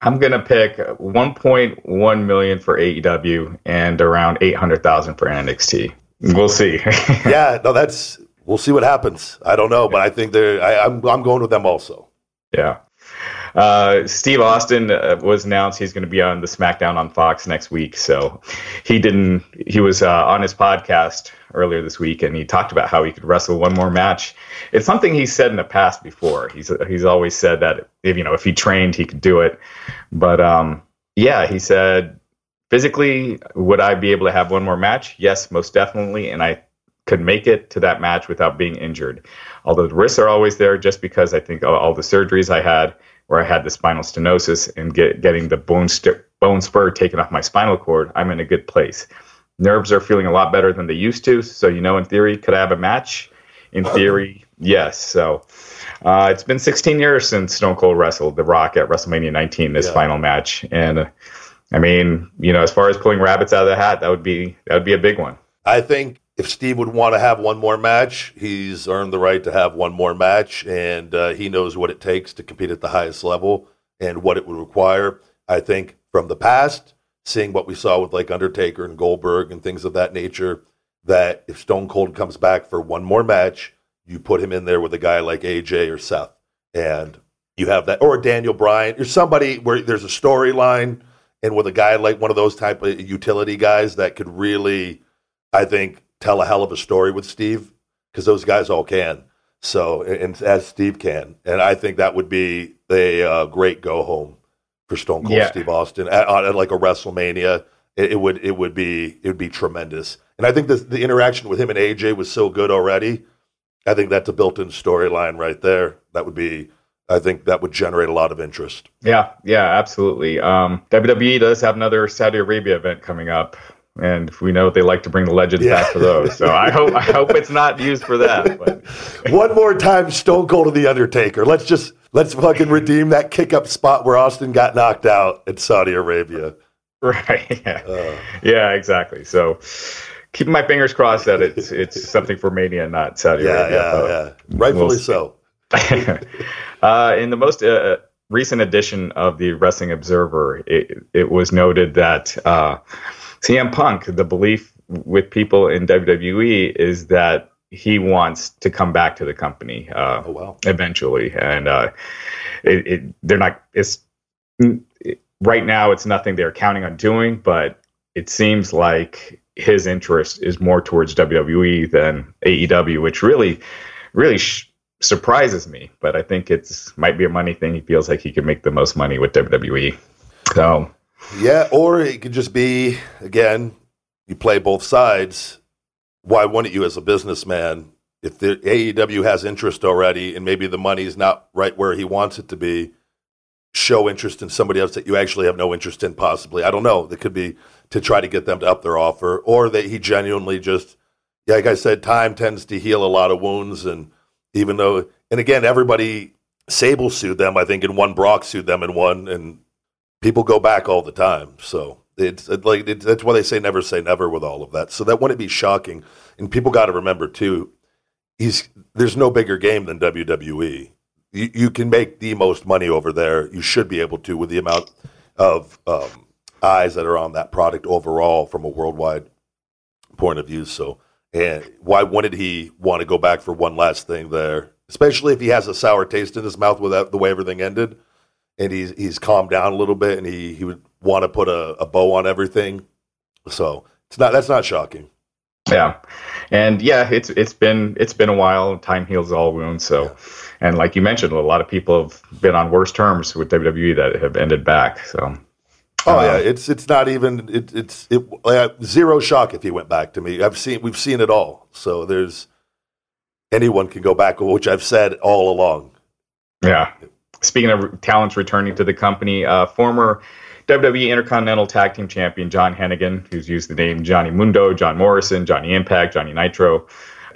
I'm going to pick 1.1 million for AEW and around 800,000 for NXT. We'll see. yeah, no, that's we'll see what happens. I don't know, but I think they're I, I'm I'm going with them also. Yeah. Uh, Steve Austin uh, was announced he's going to be on the SmackDown on Fox next week. So he didn't. He was uh, on his podcast earlier this week, and he talked about how he could wrestle one more match. It's something he's said in the past before. He's he's always said that if you know if he trained, he could do it. But um, yeah, he said physically, would I be able to have one more match? Yes, most definitely, and I could make it to that match without being injured. Although the risks are always there, just because I think all the surgeries I had, where I had the spinal stenosis and get, getting the bone st- bone spur taken off my spinal cord, I'm in a good place. Nerves are feeling a lot better than they used to. So you know, in theory, could I have a match? In theory, yes. So uh, it's been 16 years since Stone Cold wrestled The Rock at WrestleMania 19, this Yeah. final match, and. Uh, I mean, you know, as far as pulling rabbits out of the hat, that would be that would be a big one. I think if Steve would want to have one more match, he's earned the right to have one more match, and uh, he knows what it takes to compete at the highest level and what it would require. I think from the past, seeing what we saw with like Undertaker and Goldberg and things of that nature, that if Stone Cold comes back for one more match, you put him in there with a guy like AJ or Seth, and you have that, or Daniel Bryan, or somebody where there's a storyline, and with a guy like one of those type of utility guys that could really I think, tell a hell of a story with Steve because those guys all can. So, and, as Steve can, and I think that would be a uh, great go home for Stone Cold Yeah. Steve Austin at, at like a WrestleMania. It, it would it would be it would be tremendous, and I think the the interaction with him and AJ was so good already. I think that's a built-in storyline right there. That would be, I think that would generate a lot of interest. Yeah, yeah, absolutely. Um, WWE does have another Saudi Arabia event coming up, and we know they like to bring the legends Yeah. back for those. So I hope I hope it's not used for that. But One more time, Stone Cold and the Undertaker. Let's just let's fucking redeem that kick up spot where Austin got knocked out in Saudi Arabia. right, yeah, Uh, yeah, exactly. So keeping my fingers crossed that it's it's something for Mania, not Saudi yeah, Arabia. yeah, yeah. Rightfully We'll so. uh, in the most uh, recent edition of the Wrestling Observer, it, it was noted that uh, CM Punk, the belief with people in WWE is that he wants to come back to the company uh, Oh wow. eventually, and uh, it, it, they're not. It's right now it's nothing they're counting on doing, but it seems like his interest is more towards WWE than AEW, which really, really sh- surprises me. But I think it's might be a money thing. He feels like he could make the most money with WWE. So yeah, or it could just be again, you play both sides. Why wouldn't you, as a businessman, if the AEW has interest already and maybe the money is not right where he wants it to be, show interest in somebody else that you actually have no interest in, possibly. I don't know. That could be to try to get them to up their offer, or that he genuinely just, like I said, time tends to heal a lot of wounds. And even though, and again, everybody, Sable sued them, I think, and one Brock sued them and one, and people go back all the time. So it's like, it, that's why they say never say never with all of that. So that wouldn't be shocking. And people got to remember, too, he's there's no bigger game than WWE you, you can make the most money over there. You should be able to with the amount of um, eyes that are on that product overall from a worldwide point of view. So, and why wouldn't he want to go back for one last thing there? Especially if he has a sour taste in his mouth with the way everything ended, and he's he's calmed down a little bit, and he, he would want to put a, a bow on everything. So it's not that's not shocking. Yeah, and yeah, it's it's been it's been a while. Time heals all wounds. So. Yeah and like you mentioned, a lot of people have been on worse terms with WWE that have ended back. So. Oh uh, yeah, it's it's not even it, it's it, uh, zero shock if he went back to me. I've seen we've seen it all. So there's anyone can go back, which I've said all along. Yeah. Speaking of talents returning to the company, uh, former WWE Intercontinental Tag Team Champion John Hennigan, who's used the name Johnny Mundo, John Morrison, Johnny Impact, Johnny Nitro,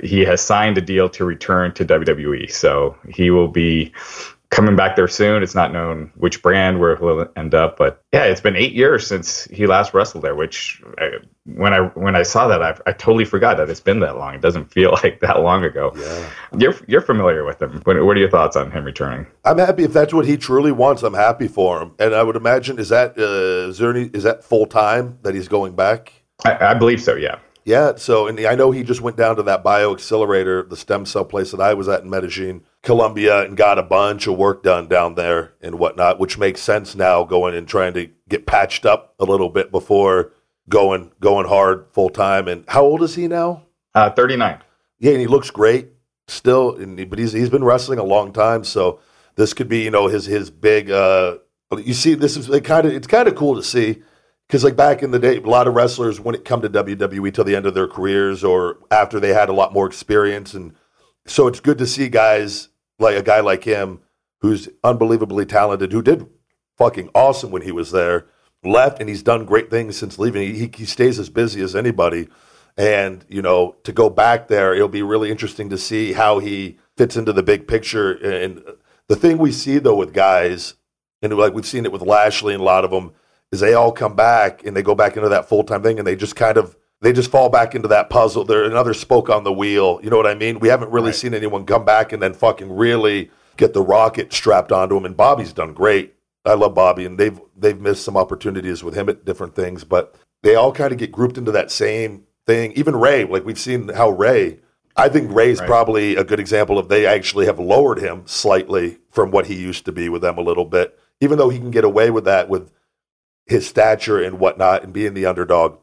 he has signed a deal to return to WWE. So he will be coming back there soon. It's not known which brand where he'll end up, but yeah, it's been eight years since he last wrestled there. Which I, when I when I saw that, I, I totally forgot that it's been that long. It doesn't feel like that long ago. Yeah. You're you're familiar with him. What, what are your thoughts on him returning? I'm happy if that's what he truly wants. I'm happy for him, and I would imagine is that uh, is there any, is that full time that he's going back? I, I believe so. Yeah. Yeah, so and I know he just went down to that BioXcellerator, the stem cell place that I was at in Medellin, Colombia, and got a bunch of work done down there and whatnot, which makes sense now going and trying to get patched up a little bit before going going hard full time. And how old is he now? Uh, Thirty nine. Yeah, and he looks great still, and, but he's he's been wrestling a long time, so this could be you know his his big. Uh, you see, this is kind of it's kind of cool to see because like back in the day, a lot of wrestlers wouldn't come to WWE till the end of their careers or after they had a lot more experience, and so it's good to see guys like a guy like him who's unbelievably talented, who did fucking awesome when he was there, left, and he's done great things since leaving. He, he stays as busy as anybody, and you know to go back there, it'll be really interesting to see how he fits into the big picture. And the thing we see though with guys, and like we've seen it with Lashley and a lot of them is they all come back and they go back into that full time thing and they just kind of they just fall back into that puzzle. They're another spoke on the wheel. You know what I mean? We haven't really right. seen anyone come back and then fucking really get the rocket strapped onto him. And Bobby's done great. I love Bobby, and they've they've missed some opportunities with him at different things, but they all kind of get grouped into that same thing. Even Rey, like we've seen how Rey. I think Rey's right. probably a good example of they actually have lowered him slightly from what he used to be with them a little bit, even though he can get away with that with his stature and whatnot and being the underdog.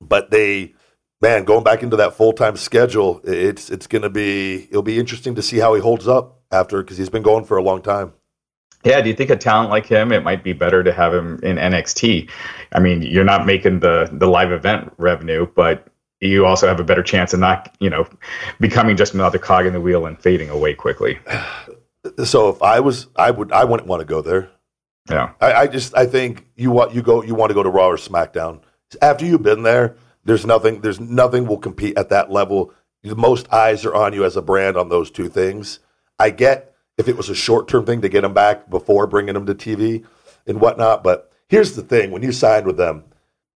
But they, man, going back into that full time schedule, it's it's going to be it'll be interesting to see how he holds up after because he's been going for a long time. Yeah, do you think a talent like him, it might be better to have him in NXT? I mean, you're not making the the live event revenue, but you also have a better chance of not, you know, becoming just another cog in the wheel and fading away quickly. So if I was, I would, I wouldn't want to go there. Yeah, I, I, just I think you want you go you want to go to Raw or SmackDown after you've been there. There's nothing there's nothing will compete at that level. The most eyes are on you as a brand on those two things. I get if it was a short term thing to get them back before bringing them to TV and whatnot, but here's the thing: when you sign with them,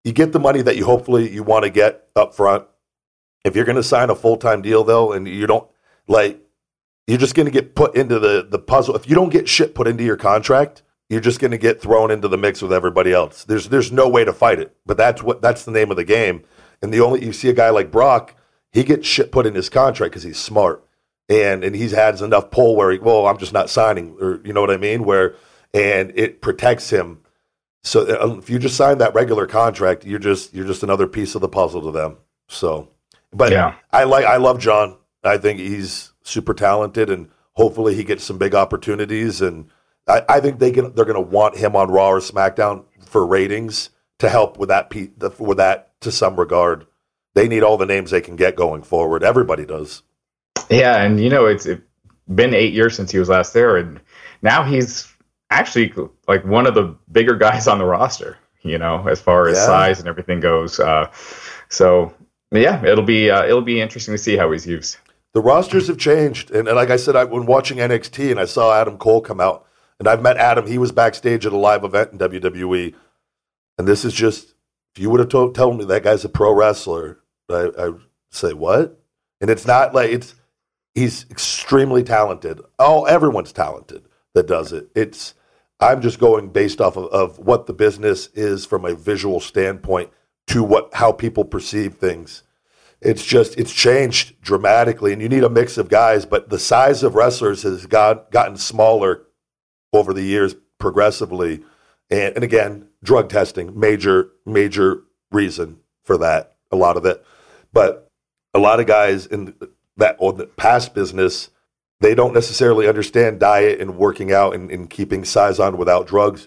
you get the money that you hopefully you want to get up front. If you're going to sign a full time deal though, and you don't like, you're just going to get put into the the puzzle. If you don't get shit put into your contract you're just going to get thrown into the mix with everybody else. There's there's no way to fight it. But that's what that's the name of the game. And the only you see a guy like Brock, he gets shit put in his contract because he's smart and and he's had enough pull where he well I'm just not signing or you know what I mean where and it protects him So uh, if you just sign that regular contract, you're just you're just another piece of the puzzle to them. So, but Yeah. I like I love John. I think he's super talented, and hopefully he gets some big opportunities. And I, I think they can they're going to want him on Raw or SmackDown for ratings to help with that pe- the- with that to some regard. They need all the names they can get going forward. Everybody does. Yeah, and you know it's it been eight years since he was last there, and now he's actually like one of the bigger guys on the roster. You know, as far as Yeah. size and everything goes. Uh, so yeah, it'll be uh, it'll be interesting to see how he's used. the rosters have changed. And, and like I said, I when watching NXT and I saw Adam Cole come out, and I've met Adam. He was backstage at a live event in WWE, and this is just if you would have told, told me that guy's a pro wrestler, I, I say what? And it's not like it's he's extremely talented. Oh, everyone's talented that does it. It's I'm just going based off of, of what the business is from a visual standpoint to what how people perceive things it's just it's changed dramatically and you need a mix of guys but the size of wrestlers has got, gotten smaller over the years progressively. And, and again drug testing major major reason for that a lot of it. But a lot of guys in that the past business they don't necessarily understand diet and working out and, and keeping size on without drugs.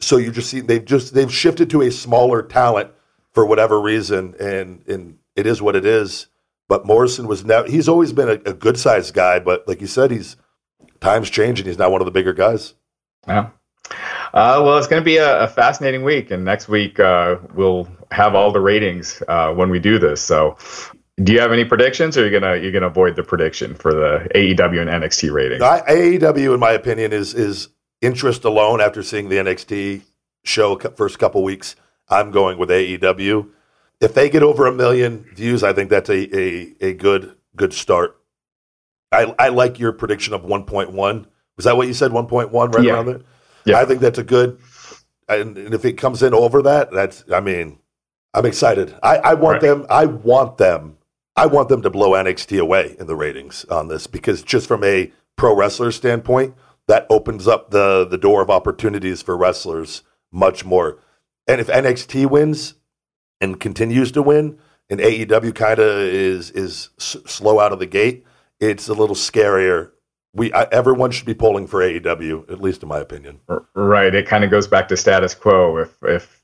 So you just see they've just they've shifted to a smaller talent for whatever reason and and it is what it is. But morrison was now he's always been a, a good sized guy but like you said he's times change and he's not one of the bigger guys Yeah. Uh, well, it's going to be a, a fascinating week, and next week uh, we'll have all the ratings uh, when we do this. So, do you have any predictions, or are you gonna you're gonna avoid the prediction for the AEW and NXT ratings? I, aew in my opinion is is interest alone after seeing the nxt show first couple weeks i'm going with aew if they get over a million views i think that's a, a, a good good start I, I like your prediction of 1.1 was that what you said 1.1 right Yeah. around there Yeah. i think that's a good and, and if it comes in over that that's i mean i'm excited i, I want Right. them i want them i want them to blow nxt away in the ratings on this because just from a pro wrestler standpoint that opens up the the door of opportunities for wrestlers much more and if nxt wins and continues to win and aew kind of is is s- slow out of the gate it's a little scarier we I, everyone should be polling for aew at least in my opinion Right. It kind of goes back to status quo. If if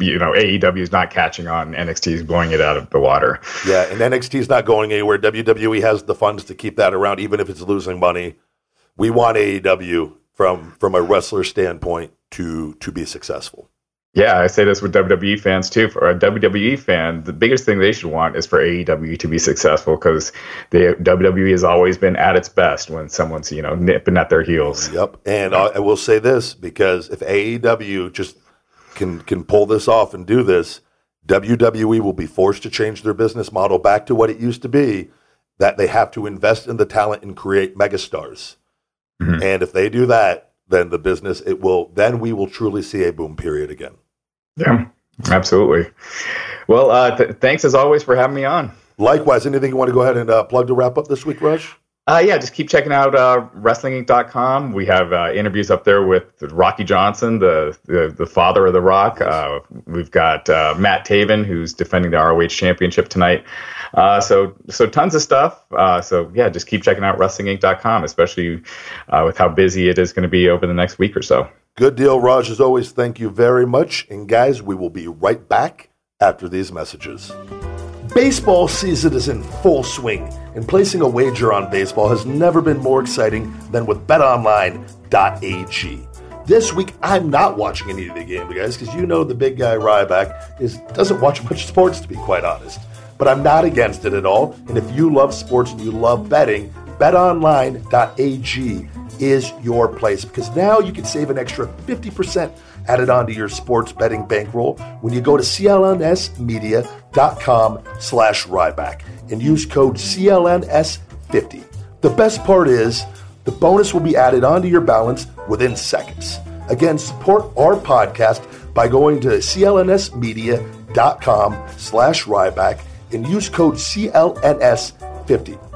you know AEW is not catching on, NXT is blowing it out of the water. Yeah, and NXT is not going anywhere. WWE has the funds to keep that around, even if it's losing money. We want AEW from from a wrestler standpoint to to be successful. Yeah, I say this with WWE fans too. For a WWE fan, the biggest thing they should want is for AEW to be successful because the WWE has always been at its best when someone's you know nipping at their heels. Yep, and I, I will say this because if AEW just can can pull this off and do this, WWE will be forced to change their business model back to what it used to be. That they have to invest in the talent and create megastars. Mhm. And if they do that, then the business it will then we will truly see a boom period again. Yeah, absolutely. Well, uh, th- thanks as always for having me on. Likewise, anything you want to go ahead and uh, plug to wrap up this week, Raj? Uh, yeah, just keep checking out uh, WrestlingInc.com. We have uh, interviews up there with Rocky Johnson, the the, the father of The Rock. Uh, we've got uh, Matt Taven, who's defending the ROH Championship tonight. Uh, so so tons of stuff. Uh, so yeah, just keep checking out WrestlingInc.com, especially uh, with how busy it is going to be over the next week or so. Good deal, Raj. As always, thank you very much. And guys, we will be right back after these messages. Baseball season is in full swing, and placing a wager on baseball has never been more exciting than with betonline.ag. This week, I'm not watching any of the game, guys, because you know the big guy Ryback is doesn't watch much sports, to be quite honest. But I'm not against it at all. And if you love sports and you love betting, betonline.ag is your place because now you can save an extra 50% added onto your sports betting bankroll when you go to clnsmedia.com slash Ryback and use code CLNS50. The best part is the bonus will be added onto your balance within seconds. Again, support our podcast by going to clnsmedia.com slash Ryback and use code CLNS50.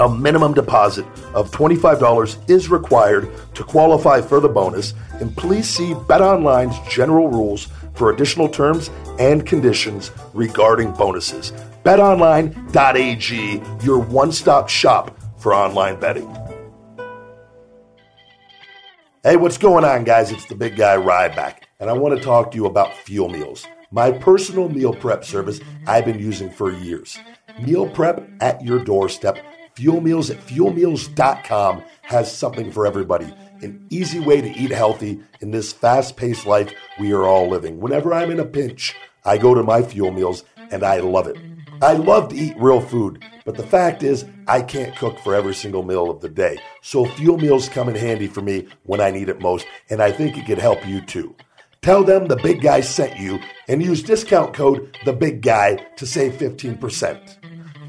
A minimum deposit of $25 is required to qualify for the bonus, and please see BetOnline's general rules for additional terms and conditions regarding bonuses. BetOnline.ag, your one stop shop for online betting. Hey, what's going on, guys? It's the big guy Ryback, and I want to talk to you about Fuel Meals, my personal meal prep service I've been using for years. Meal prep at your doorstep. Fuel Meals at fuelmeals.com has something for everybody. An easy way to eat healthy in this fast paced life we are all living. Whenever I'm in a pinch, I go to my Fuel Meals and I love it. I love to eat real food, but the fact is, I can't cook for every single meal of the day. So fuel meals come in handy for me when I need it most, and I think it could help you too. Tell them the big guy sent you and use discount code the big guy to save 15%.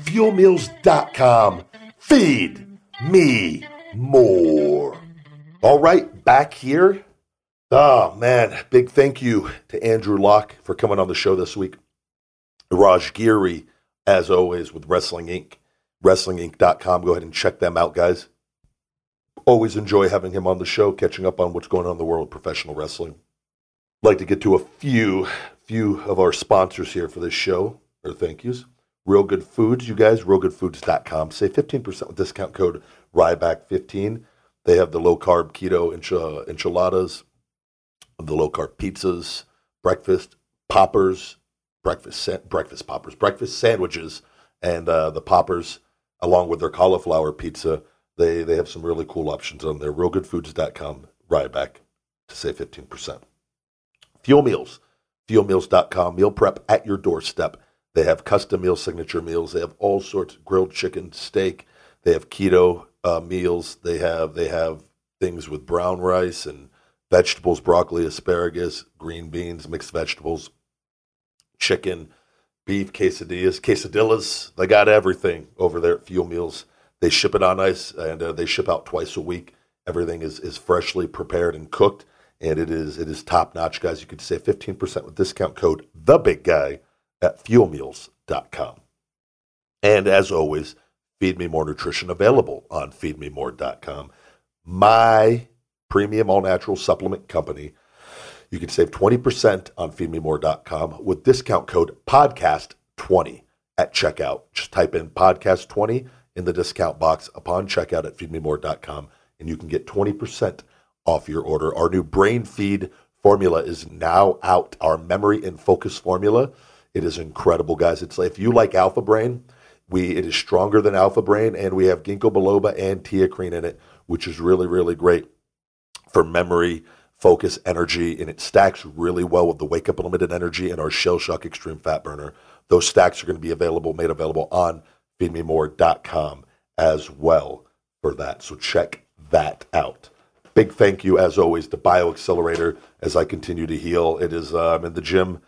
Fuelmeals.com. Feed me more. All right, back here. Oh man, big thank you to Andrew Lock for coming on the show this week. Raj Giri as always, with Wrestling Inc. WrestlingInc.com. Go ahead and check them out, guys. Always enjoy having him on the show, catching up on what's going on in the world of professional wrestling. I'd like to get to a few few of our sponsors here for this show, or thank yous. Real Good Foods, you guys, realgoodfoods.com. Save 15% with discount code RYBACK15. They have the low carb keto enchil- enchiladas, the low carb pizzas, breakfast, poppers, breakfast breakfast poppers, breakfast sandwiches, and uh, the poppers, along with their cauliflower pizza. They they have some really cool options on there. RealGoodFoods.com, Ryback to save fifteen percent. Fuel Meals, FuelMeals.com, meal prep at your doorstep. They have custom meal signature meals. They have all sorts of grilled chicken, steak. They have keto uh, meals. They have they have things with brown rice and vegetables, broccoli, asparagus, green beans, mixed vegetables chicken, beef, quesadillas, quesadillas. They got everything over there at Fuel Meals. They ship it on ice and uh, they ship out twice a week. Everything is, is freshly prepared and cooked, and it is it is top notch, guys. You could save 15% with discount code the big guy at fuelmeals.com. And as always, Feed Me More Nutrition available on feedmemore.com. My premium all natural supplement company you can save 20% on feedmemore.com with discount code podcast20 at checkout. Just type in podcast20 in the discount box upon checkout at feedmemore.com and you can get 20% off your order. Our new brain feed formula is now out. Our memory and focus formula. It is incredible, guys. It's if you like Alpha Brain, we it is stronger than Alpha Brain, and we have ginkgo biloba and teacrine in it, which is really, really great for memory focus energy, and it stacks really well with the Wake Up Unlimited Energy and our Shell Shock Extreme Fat Burner. Those stacks are going to be available, made available on feedmemore.com as well for that. So check that out. Big thank you, as always, to BioXcellerator as I continue to heal. It is, uh, I'm in the gym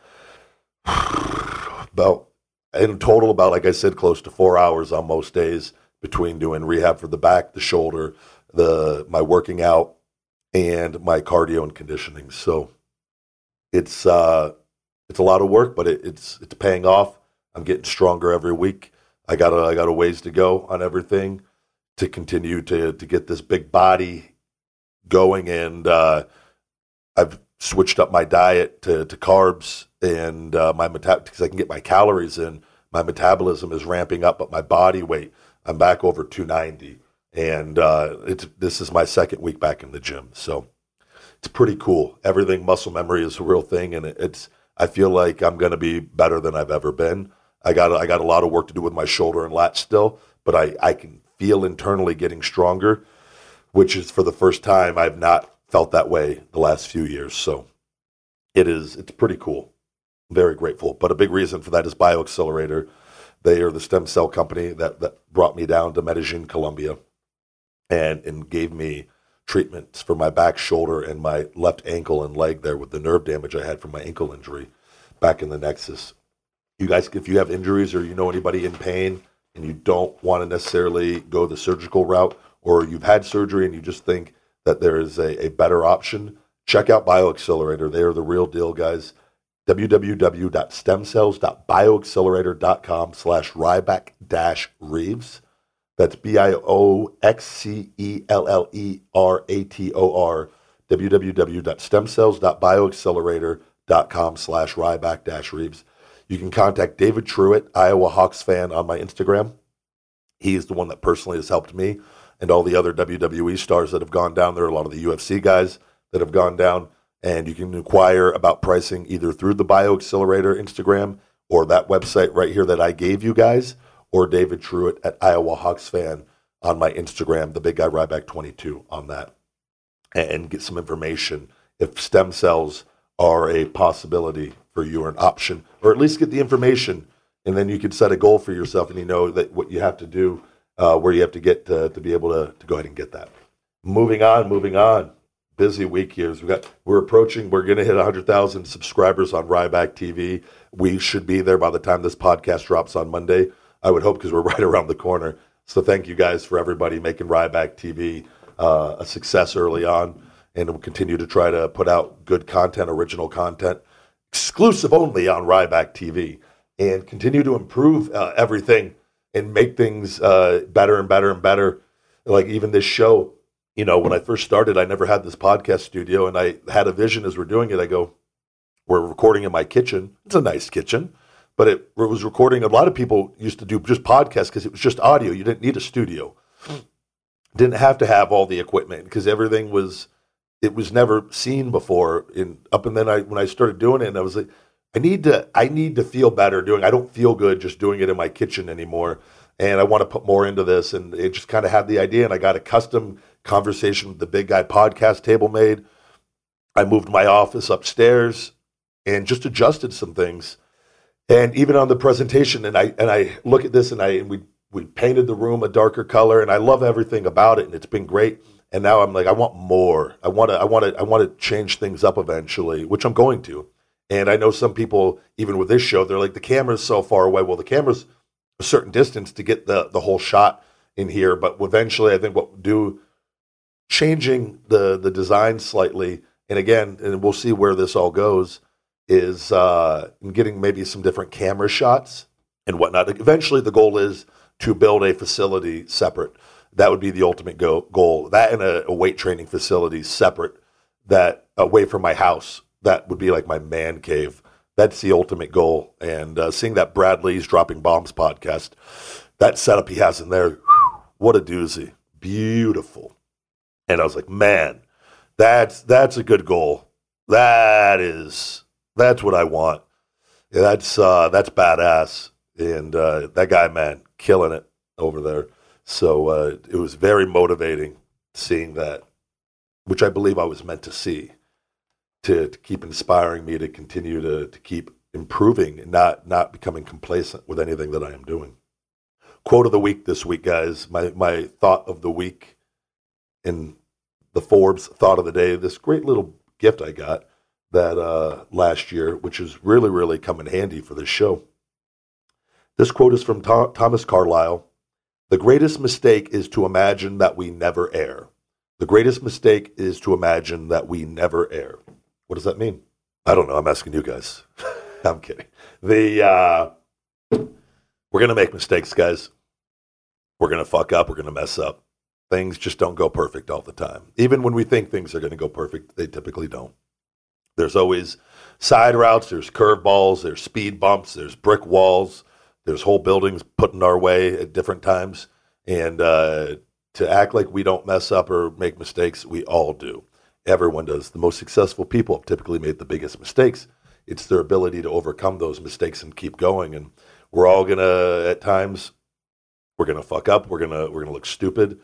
about, in total, about, like I said, close to four hours on most days between doing rehab for the back, the shoulder, the my working out, and my cardio and conditioning. So it's uh, it's a lot of work, but it, it's it's paying off. I'm getting stronger every week. I got a, I got a ways to go on everything to continue to to get this big body going, and uh, I've switched up my diet to, to carbs and uh, my meta- because I can get my calories in. My metabolism is ramping up, but my body weight I'm back over 290 and uh, it's this is my second week back in the gym, so it's pretty cool. Everything muscle memory is a real thing, and it's I feel like I'm going to be better than I've ever been. I got I got a lot of work to do with my shoulder and lat still, but I I can feel internally getting stronger, which is for the first time I've not felt that way the last few years. So it is it's pretty cool. very grateful. But a big reason for that is BioXcellerator. They are the stem cell company that, that brought me down to Medellin, Colombia and, and gave me treatments for my back, shoulder, and my left ankle and leg there with the nerve damage I had from my ankle injury back in the Nexus. You guys, if you have injuries or you know anybody in pain and you don't want to necessarily go the surgical route, or you've had surgery and you just think that there is a, a better option, check out BioXcellerator. They are the real deal, guys. www.stemcells.bioxcellerator.com slash Ryback dash Reeves. That's B I O X C E L L E R A T O R, www.stemcells.bioxcellerator.com slash Ryback dash Reeves. You can contact David Truitt, Iowa Hawks fan, on my Instagram. He is the one that personally has helped me and all the other WWE stars that have gone down there, are a lot of the UFC guys that have gone down. And you can inquire about pricing either through the BioXcellerator Instagram or that website right here that I gave you guys, or David Truitt at Iowa Hawks fan on my Instagram, the big guy Ryback 22 on that, and get some information if stem cells are a possibility for you or an option, or at least get the information, and then you can set a goal for yourself, and you know that what you have to do, uh, where you have to get to, to be able to, to go ahead and get that. Moving on, moving on. Busy week here. We got we're approaching. We're going to hit 100,000 subscribers on Ryback TV. We should be there by the time this podcast drops on Monday. I would hope because we're right around the corner. So thank you guys for everybody making Ryback TV uh, a success early on, and we'll continue to try to put out good content, original content, exclusive only on Ryback TV, and continue to improve uh, everything and make things uh, better and better and better. Like even this show, you know, when I first started, I never had this podcast studio, and I had a vision as we're doing it. I go, we're recording in my kitchen. It's a nice kitchen but it, it was recording. A lot of people used to do just podcasts because it was just audio. You didn't need a studio. Didn't have to have all the equipment because everything was it was never seen before. In up and then I when I started doing it, and I was like, I need to I need to feel better doing. I don't feel good just doing it in my kitchen anymore, and I want to put more into this. And it just kind of had the idea, and I got a custom conversation with the big guy podcast table made. I moved my office upstairs and just adjusted some things and even on the presentation, and I and I look at this, and I and we we painted the room a darker color, and I love everything about it, and it's been great. And now I'm like, I want more. I want to. I want to. I want to change things up eventually, which I'm going to. And I know some people, even with this show, they're like, the camera's so far away. Well, the camera's a certain distance to get the the whole shot in here, but eventually, I think what we'll do changing the the design slightly, and again, and we'll see where this all goes is uh, getting maybe some different camera shots and whatnot. Eventually, the goal is to build a facility separate. That would be the ultimate go- goal. That and a, a weight training facility separate, that away from my house. That would be like my man cave. That's the ultimate goal. And uh, seeing that Brad Lea's Dropping Bombs podcast, that setup he has in there, what a doozy. Beautiful. And I was like, man, that's that's a good goal. That is that's what I want. That's uh, that's badass, and uh, that guy, man, killing it over there. So uh, it was very motivating seeing that, which I believe I was meant to see, to, to keep inspiring me to continue to to keep improving and not not becoming complacent with anything that I am doing. Quote of the week this week, guys. My my thought of the week in the Forbes thought of the day. This great little gift I got that uh, last year, which has really, really come in handy for this show. This quote is from Th- Thomas Carlyle The greatest mistake is to imagine that we never err. The greatest mistake is to imagine that we never err. What does that mean? I don't know. I'm asking you guys. I'm kidding. The uh, we're gonna make mistakes, guys. We're gonna fuck up. We're gonna mess up. Things just don't go perfect all the time. Even when we think things are gonna go perfect, they typically don't. There's always side routes, there's curveballs, there's speed bumps, there's brick walls, there's whole buildings put in our way at different times. And uh, to act like we don't mess up or make mistakes, we all do. Everyone does. The most successful people have typically made the biggest mistakes. It's their ability to overcome those mistakes and keep going. And we're all gonna, at times, we're gonna fuck up. We're gonna we're gonna look stupid.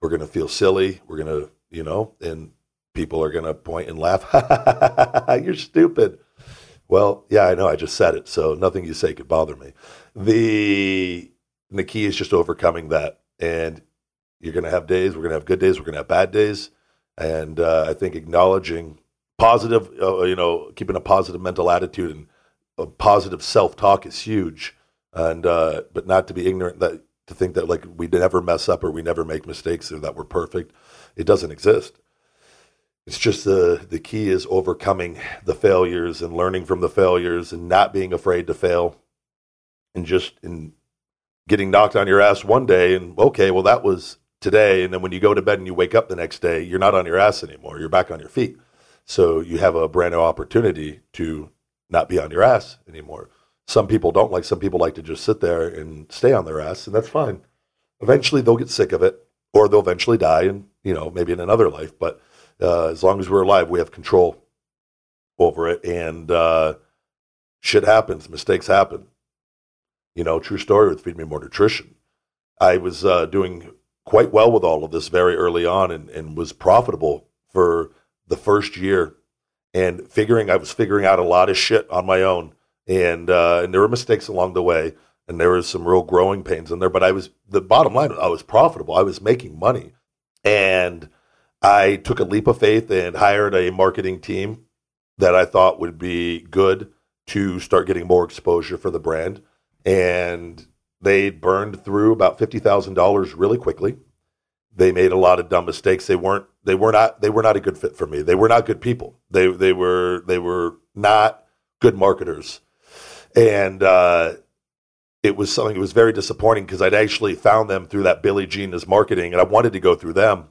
We're gonna feel silly. We're gonna, you know, and people are to point and laugh. You're stupid. Well, yeah, I know. I just said it, so nothing you say could bother me. The the key is just overcoming that, and you're to have days. We're to have good days. We're to have bad days, and uh, I think acknowledging positive, uh, you know, keeping a positive mental attitude and a positive self talk is huge. And uh, but not to be ignorant that to think that like we never mess up or we never make mistakes or that we're perfect. It doesn't exist. It's just the the key is overcoming the failures and learning from the failures and not being afraid to fail and just in getting knocked on your ass one day and okay, well that was today and then when you go to bed and you wake up the next day, you're not on your ass anymore. You're back on your feet. So you have a brand new opportunity to not be on your ass anymore. Some people don't like some people like to just sit there and stay on their ass and that's fine. Eventually they'll get sick of it or they'll eventually die and you know, maybe in another life, but uh, as long as we're alive, we have control over it and uh, shit happens, mistakes happen you know, true story with Feed Me More Nutrition. I was uh, doing quite well with all of this very early on and, and was profitable for the first year and figuring I was figuring out a lot of shit on my own. And uh, and there were mistakes along the way and there was some real growing pains in there. But I was the bottom line, I was profitable. I was making money. And I took a leap of faith and hired a marketing team that I thought would be good to start getting more exposure for the brand and they burned through about fifty thousand dollars really quickly. They made a lot of dumb mistakes. They weren't they were not they were not a good fit for me. They were not good people. They they were they were not good marketers, and uh, it was something. It was very disappointing because I'd actually found them through that Billy Gene marketing, and I wanted to go through them,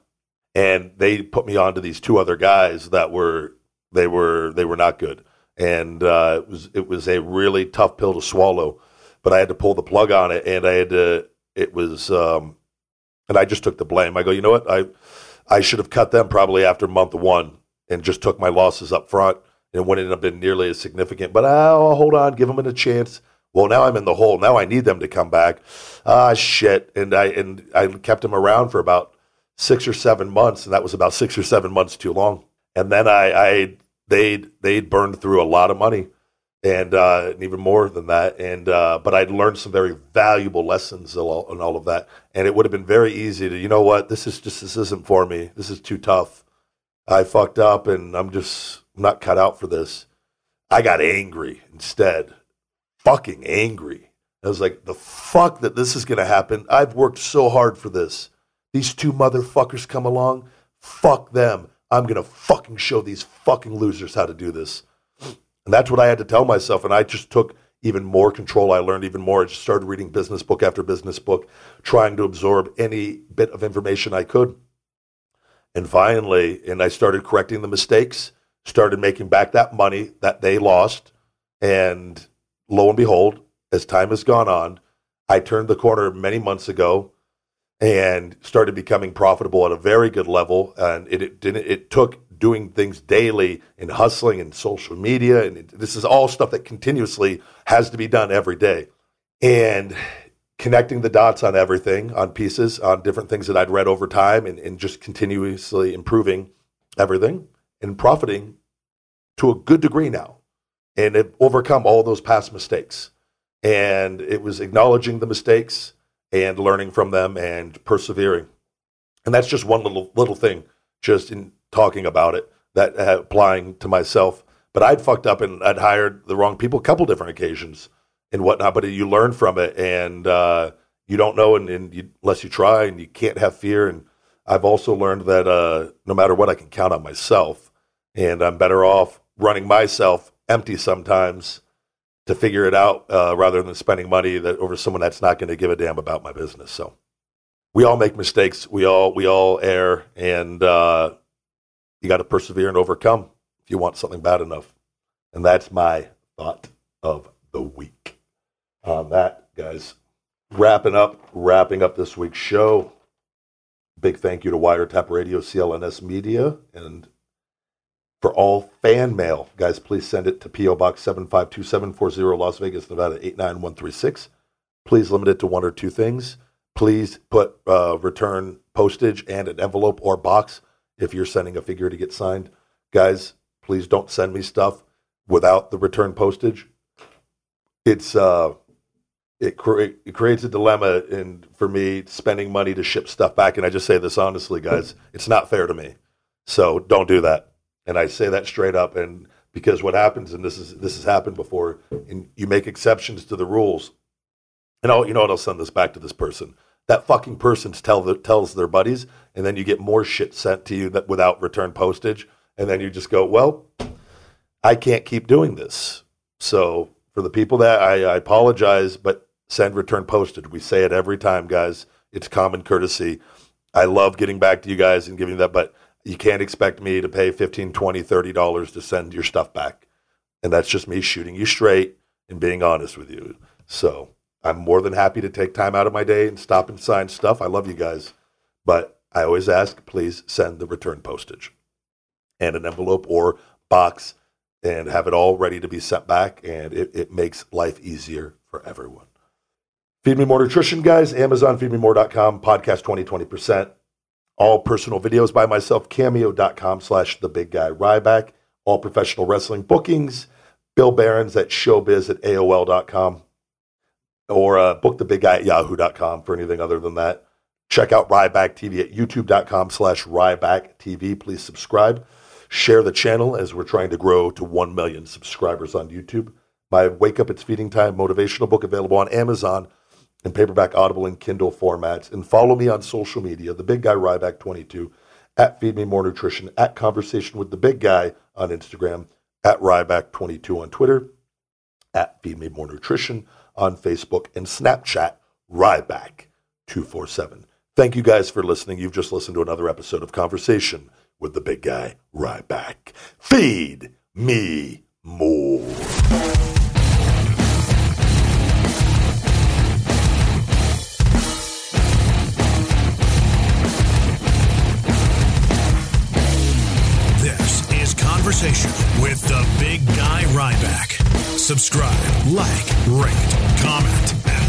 and they put me on to these two other guys that were they were they were not good, and uh, it was it was a really tough pill to swallow but I had to pull the plug on it, and I had to. It was, um, and I just took the blame. I go, you know what? I I should have cut them probably after month one and just took my losses up front. and It wouldn't have been nearly as significant. But oh, hold on, give them a chance. Well, now I'm in the hole. Now I need them to come back. Ah, shit. And I and I kept them around for about six or seven months, and that was about six or seven months too long. And then I, I they'd they'd burned through a lot of money and, uh, and even more than that. And uh, but I'd learned some very valuable lessons and all, all of that. And it would have been very easy to, you know what, this is just this isn't for me. This is too tough. I fucked up, and I'm just not cut out for this. I got angry instead, fucking angry. I was like, the fuck that this is to happen. I've worked so hard for this. These two motherfuckers come along. Fuck them. I'm to fucking show these fucking losers how to do this. And that's what I had to tell myself. And I just took even more control. I learned even more. I just started reading business book after business book, trying to absorb any bit of information I could. And finally, and I started correcting the mistakes, started making back that money that they lost. And lo and behold, as time has gone on, I turned the corner many months ago and started becoming profitable at a very good level. And it, it didn't. It took doing things daily and hustling and social media. And this is all stuff that continuously has to be done every day. And connecting the dots on everything, on pieces, on different things that I'd read over time, and, and just continuously improving everything and profiting to a good degree now and it overcome all those past mistakes. And it was acknowledging the mistakes and learning from them and persevering. And that's just one little little thing, just in talking about it, that uh, applying to myself. But I'd fucked up and I'd hired the wrong people a couple different occasions and whatnot. But you learn from it, and uh, you don't know, and, and you, unless you try, and you can't have fear. And I've also learned that uh, no matter what, I can count on myself, and I'm better off running myself empty sometimes to figure it out uh, rather than spending money that over someone that's not going to give a damn about my business. So we all make mistakes. We all we all err, and uh, you got to persevere and overcome if you want something bad enough. And that's my thought of the week. On that, guys, wrapping up, wrapping up this week's show. Big thank you to Wiretap Radio, CLNS Media, and for all fan mail, guys, please send it to P.O. Box 752-740 Las Vegas, Nevada 89136. Please limit it to one or two things. Please put uh, return postage and an envelope or box if you're sending a figure to get signed. Guys, please don't send me stuff without the return postage. It's uh, it, cre- it creates a dilemma and for me spending money to ship stuff back. And I just say this honestly, guys, it's not fair to me. So don't do that. And I say that straight up. And because what happens, and this is this has happened before, and you make exceptions to the rules. And I'll, you know what? I'll send this back to this person that fucking person tell the, tells their buddies, and then you get more shit sent to you that without return postage, and then you just go, well, I can't keep doing this. So for the people that I, I apologize, but send return postage. We say it every time, guys. It's common courtesy. I love getting back to you guys and giving that, but you can't expect me to pay 15 20 $30 to send your stuff back. And that's just me shooting you straight and being honest with you. So I'm more than happy to take time out of my day and stop and sign stuff. I love you guys. But I always ask, please send the return postage and an envelope or box and have it all ready to be sent back. And it, it makes life easier for everyone. Feed Me More Nutrition, guys. Amazon, feedmemore.com, podcast 20, 20%. All personal videos by myself, cameo.com slash the big guy Ryback. All professional wrestling bookings, Bill Barons at showbiz at AOL.com or uh, book the big guy at yahoo.com for anything other than that. Check out Ryback TV at youtube.com slash Ryback TV. Please subscribe. Share the channel as we're trying to grow to 1 million subscribers on YouTube. My Wake Up It's Feeding Time motivational book available on Amazon in paperback, Audible, and Kindle formats. And follow me on social media, the big guy Ryback 22 at Feed Me More Nutrition, at Conversation with the Big Guy on Instagram, at Ryback 22 on Twitter, at Feed Me More Nutrition on Facebook, and Snapchat, Ryback 247. Thank you guys for listening. You've just listened to another episode of Conversation with the Big Guy Ryback. Feed me more. Subscribe, like, rate, comment